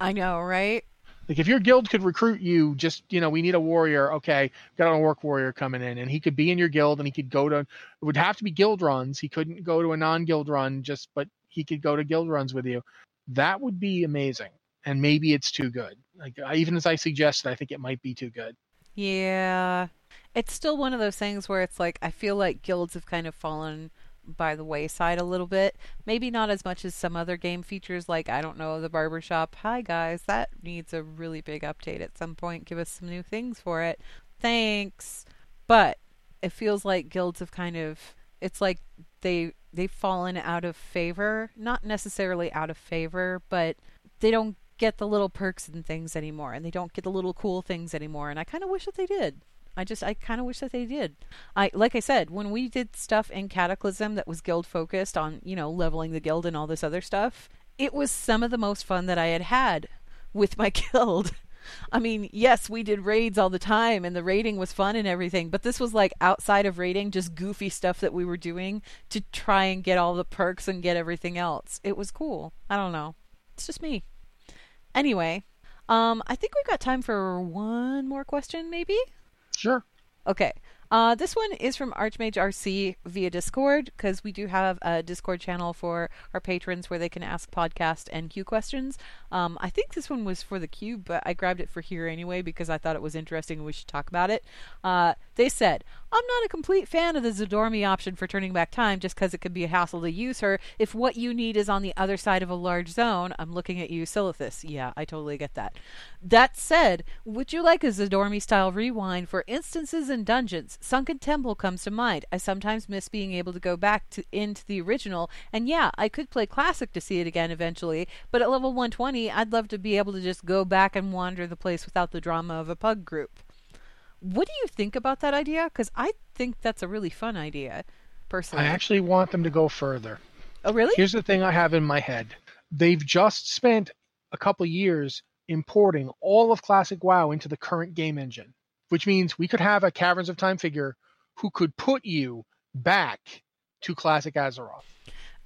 I know, right? Like if your guild could recruit you, just you know, we need a warrior. Okay, got an orc warrior coming in, and he could be in your guild, and he could go to. It would have to be guild runs. He couldn't go to a non-guild run, just but he could go to guild runs with you. That would be amazing. And maybe it's too good. Like I, even as I suggested, I think it might be too good. Yeah. It's still one of those things where it's like I feel like guilds have kind of fallen by the wayside a little bit. Maybe not as much as some other game features like I don't know, the barbershop. Hi guys, that needs a really big update at some point. Give us some new things for it. Thanks. But it feels like guilds have kind of it's like they they've fallen out of favor, not necessarily out of favor, but they don't get the little perks and things anymore and they don't get the little cool things anymore and I kind of wish that they did. I just I kind of wish that they did. I like I said when we did stuff in Cataclysm that was guild focused on, you know, leveling the guild and all this other stuff, it was some of the most fun that I had had with my guild. I mean, yes, we did raids all the time and the raiding was fun and everything, but this was like outside of raiding, just goofy stuff that we were doing to try and get all the perks and get everything else. It was cool. I don't know. It's just me. Anyway, um, I think we've got time for one more question, maybe? Sure. Okay. Uh, this one is from Archmage RC via Discord because we do have a Discord channel for our patrons where they can ask podcast and Q questions. Um, I think this one was for the cube, but I grabbed it for here anyway because I thought it was interesting and we should talk about it. Uh, they said, I'm not a complete fan of the Zidormi option for turning back time just because it can be a hassle to use her. If what you need is on the other side of a large zone, I'm looking at you, Silithus. Yeah, I totally get that. That said, would you like a Zidormi style rewind for instances and dungeons? Sunken Temple comes to mind. I sometimes miss being able to go back to into the original, and yeah, I could play classic to see it again eventually, but at level 120, I'd love to be able to just go back and wander the place without the drama of a pug group. What do you think about that idea? Because I think that's a really fun idea, personally. I actually want them to go further. oh, really? Here's the thing I have in my head. They've just spent a couple years importing all of Classic WoW into the current game engine, which means we could have a Caverns of Time figure who could put you back to Classic Azeroth.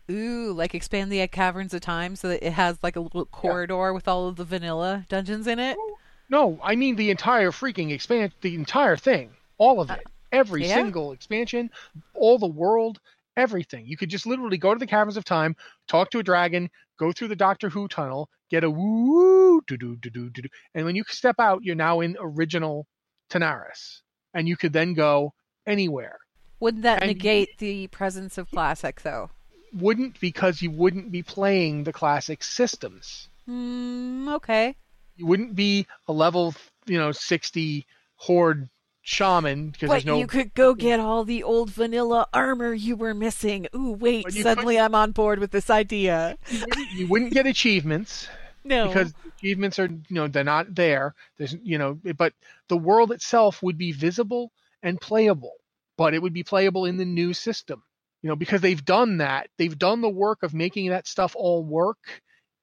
Ooh, like expand the Caverns of Time so that it has like a little corridor with all of the vanilla dungeons in it. Oh, no, I mean the entire freaking expand, the entire thing, all of uh, it, every yeah? single expansion, all the world, everything. You could just literally go to the Caverns of Time, talk to a dragon, go through the Doctor Who tunnel, get a woo, do do do do do, and when you step out, you're now in original Tanaris, and you could then go anywhere. Wouldn't that And- negate the presence of classic though? wouldn't because you wouldn't be playing the classic systems. Mm, okay. You wouldn't be a level, you know, 60 horde shaman because there's no you could go get all the old vanilla armor you were missing. Ooh, wait, suddenly I'm on board with this idea. you wouldn't, you wouldn't get achievements No. because achievements are you know they're not there. There's you know but the world itself would be visible and playable but it would be playable in the new system you know because they've done that. They've done the work of making that stuff all work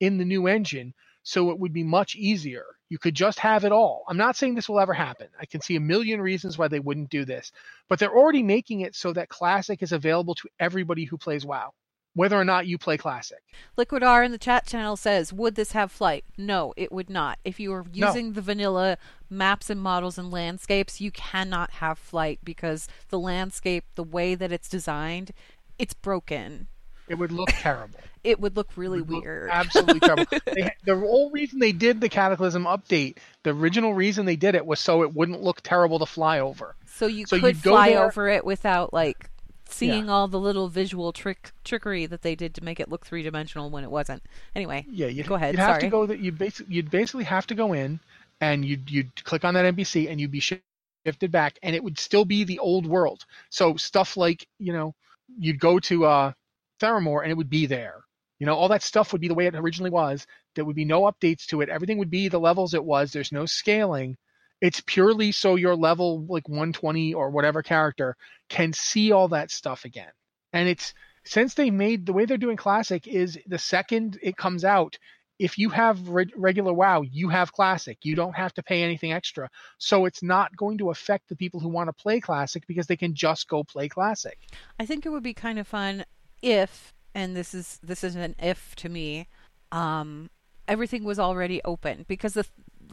in the new engine so it would be much easier. You could just have it all. I'm not saying this will ever happen. I can see a million reasons why they wouldn't do this but they're already making it so that classic is available to everybody who plays wow whether or not you play classic Liquid R in the chat channel says, "Would this have flight?" No, it would not. If you were No. using the vanilla maps and models and landscapes, you cannot have flight because the landscape, the way that it's designed, it's broken. it would look terrible It would look really would look weird. Absolutely terrible. They, the whole reason they did the Cataclysm update, the original reason they did it was so it wouldn't look terrible to fly over. so you so could fly there- over it without like seeing all the little visual trick trickery that they did to make it look three dimensional when it wasn't. Anyway, Yeah, you'd, Go ahead, You'd have sorry. to go that you basically you'd basically have to go in and you'd you'd click on that NPC and you'd be shifted back and it would still be the old world. So stuff like you know you'd go to uh, Theramore and it would be there. You know all that stuff would be the way it originally was. There would be no updates to it. Everything would be the levels it was. There's no scaling. It's purely so your level like 120 or whatever character can see all that stuff again. And it's since they made the way they're doing classic is the second it comes out if you have re- regular WoW, you have Classic. You don't have to pay anything extra. So it's not going to affect the people who want to play Classic because they can just go play Classic. I think it would be kind of fun if, and this is this is an if to me, um, everything was already open because the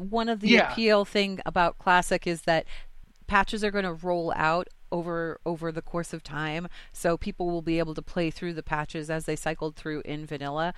one of the Yeah. appeal thing about classic is that patches are going to roll out over over the course of time, so people will be able to play through the patches as they cycled through in vanilla.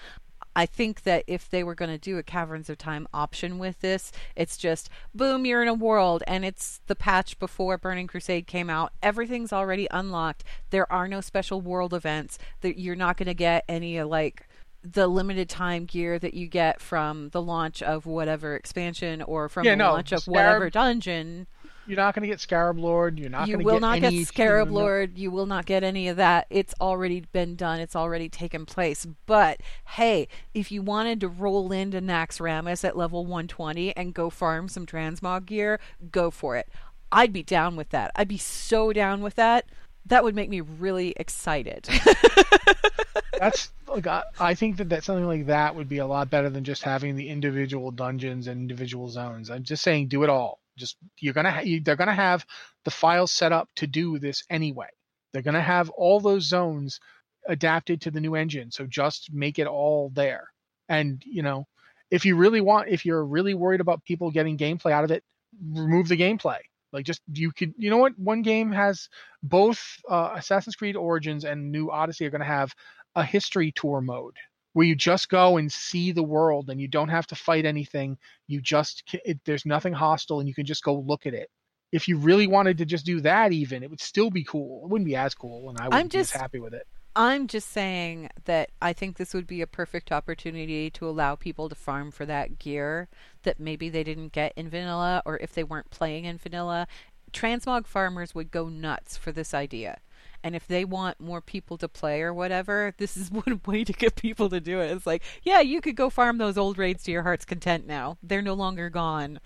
I think that if they were going to do a Caverns of Time option with this, it's just boom, you're in a world, and it's the patch before Burning Crusade came out. Everything's already unlocked. There are no special world events. That you're not going to get any like the limited time gear that you get from the launch of whatever expansion or from Yeah, the no, launch of Scarab- whatever dungeon. You're not going to get Scarab Lord. You're not You going to will get not get Scarab you Lord. You will not get any of that. It's already been done. It's already taken place. But hey, if you wanted to roll into Naxxramas at level 120 and go farm some transmog gear, go for it. I'd be down with that. I'd be so down with that. That would make me really excited. That's like I, I think that that something like that would be a lot better than just having the individual dungeons and individual zones. I'm just saying, do it all. Just you're gonna ha- you, they're gonna have the files set up to do this anyway. They're gonna have all those zones adapted to the new engine. So just make it all there. And you know, if you really want, if you're really worried about people getting gameplay out of it, remove the gameplay. Like just you could, you know what? One game has both uh, Assassin's Creed Origins and New Odyssey are going to have a history tour mode where you just go and see the world and you don't have to fight anything. You just it, there's nothing hostile and you can just go look at it. If you really wanted to just do that, even it would still be cool. It wouldn't be as cool, and I wouldn't be as just- happy with it. I'm just saying that I think this would be a perfect opportunity to allow people to farm for that gear that maybe they didn't get in vanilla or if they weren't playing in vanilla. Transmog farmers would go nuts for this idea. And if they want more people to play or whatever, this is one way to get people to do it. It's like, yeah, you could go farm those old raids to your heart's content now. They're no longer gone.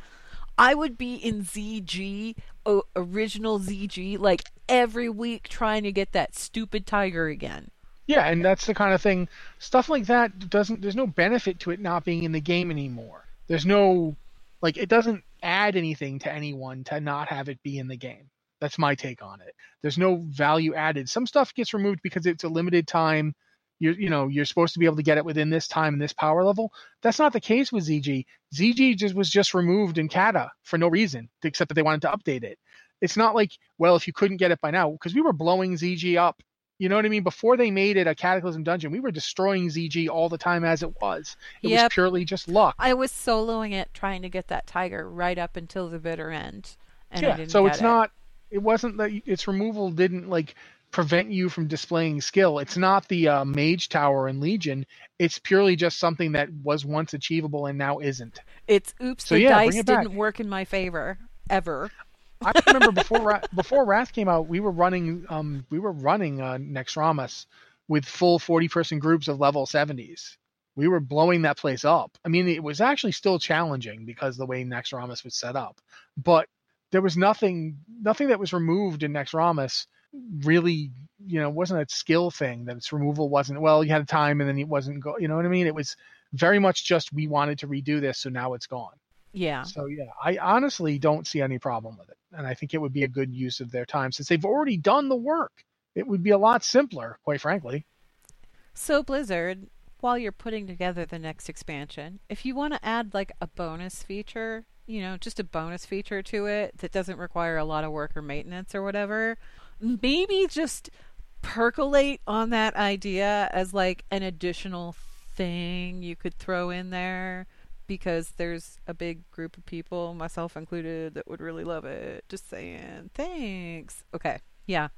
I would be in ZG, original ZG, like every week trying to get that stupid tiger again. Yeah, and that's the kind of thing. Stuff like that doesn't. There's no benefit to it not being in the game anymore. There's no, like, it doesn't add anything to anyone to not have it be in the game. That's my take on it. There's no value added. Some stuff gets removed because it's a limited time. You're, you know, you're supposed to be able to get it within this time and this power level. That's not the case with ZG. ZG just was just removed in Kata for no reason, except that they wanted to update it. It's not like, well, if you couldn't get it by now, because we were blowing ZG up you know what I mean? Before they made it a Cataclysm dungeon, we were destroying ZG all the time as it was. It was purely just luck. I was soloing it trying to get that tiger right up until the bitter end. And I yeah, didn't so get it's it. not. It wasn't that its removal didn't like prevent you from displaying skill. It's not the uh, Mage Tower in Legion. It's purely just something that was once achievable and now isn't. It's oops, So, the yeah, dice didn't work in my favor ever. I remember before Ra- before Wrath came out, we were running um we were running uh, Naxxramas with full forty person groups of level seventies. We were blowing that place up. I mean, it was actually still challenging because the way Naxxramas was set up, but there was nothing nothing that was removed in Naxxramas really you know wasn't a skill thing that its removal wasn't well you had a time and then it wasn't go you know what i mean it was very much just we wanted to redo this so now it's gone Yeah. so yeah, I honestly don't see any problem with it, and I think it would be a good use of their time since they've already done the work. It would be a lot simpler, quite frankly. So Blizzard, while you're putting together the next expansion, if you want to add like a bonus feature, you know, just a bonus feature to it that doesn't require a lot of work or maintenance or whatever, maybe just percolate on that idea as like an additional thing you could throw in there because there's a big group of people, myself included, that would really love it. Just saying. Thanks. Okay. Yeah.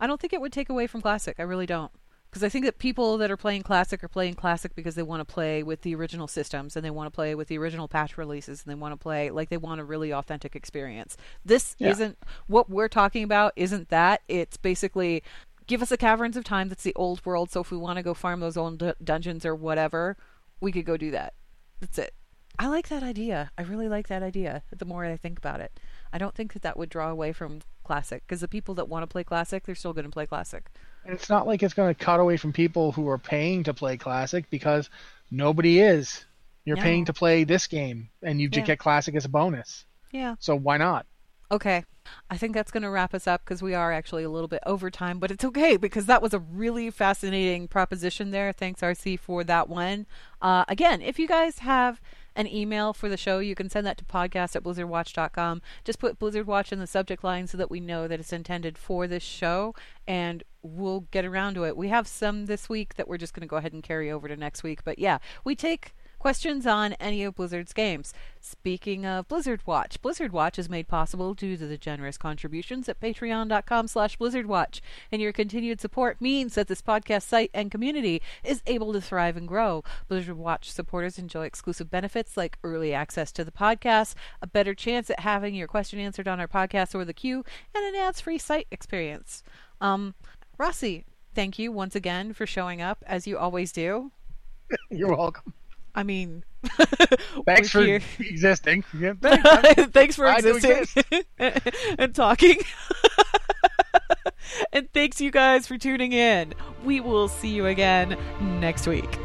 I don't think it would take away from Classic. I really don't. Because I think that people that are playing Classic are playing Classic because they want to play with the original systems and they want to play with the original patch releases and they want to play like they want a really authentic experience. This Yeah. isn't what we're talking about, isn't that. It's basically give us a Caverns of Time that's the old world. So if we want to go farm those old du- dungeons or whatever, we could go do that. That's it. I like that idea. I really like that idea the more I think about it. I don't think that that would draw away from Classic because the people that want to play Classic, they're still going to play Classic. And it's not like it's going to cut away from people who are paying to play Classic because nobody is. You're No. paying to play this game, and you Yeah. just get Classic as a bonus. Yeah. So why not? Okay. I think that's going to wrap us up because we are actually a little bit over time, but it's okay because that was a really fascinating proposition there. Thanks, RC, for that one. Uh, again, if you guys have an email for the show, you can send that to podcast at blizzardwatch.com. Just put Blizzard Watch in the subject line so that we know that it's intended for this show, and we'll get around to it. We have some this week that we're just going to go ahead and carry over to next week. But yeah, we take questions on any of Blizzard's games. Speaking of Blizzard Watch, Blizzard Watch is made possible due to the generous contributions at patreon.com slash blizzardwatch, and your continued support means that this podcast site and community is able to thrive and grow. Blizzard Watch supporters enjoy exclusive benefits like early access to the podcast, a better chance at having your question answered on our podcast or the queue, and an ads-free site experience. Um, Rossi, thank you once again for showing up, as you always do. You're welcome. I mean, Thanks for here. existing. Yeah, thanks. thanks for I existing and talking. and thanks you guys for tuning in. We will see you again next week.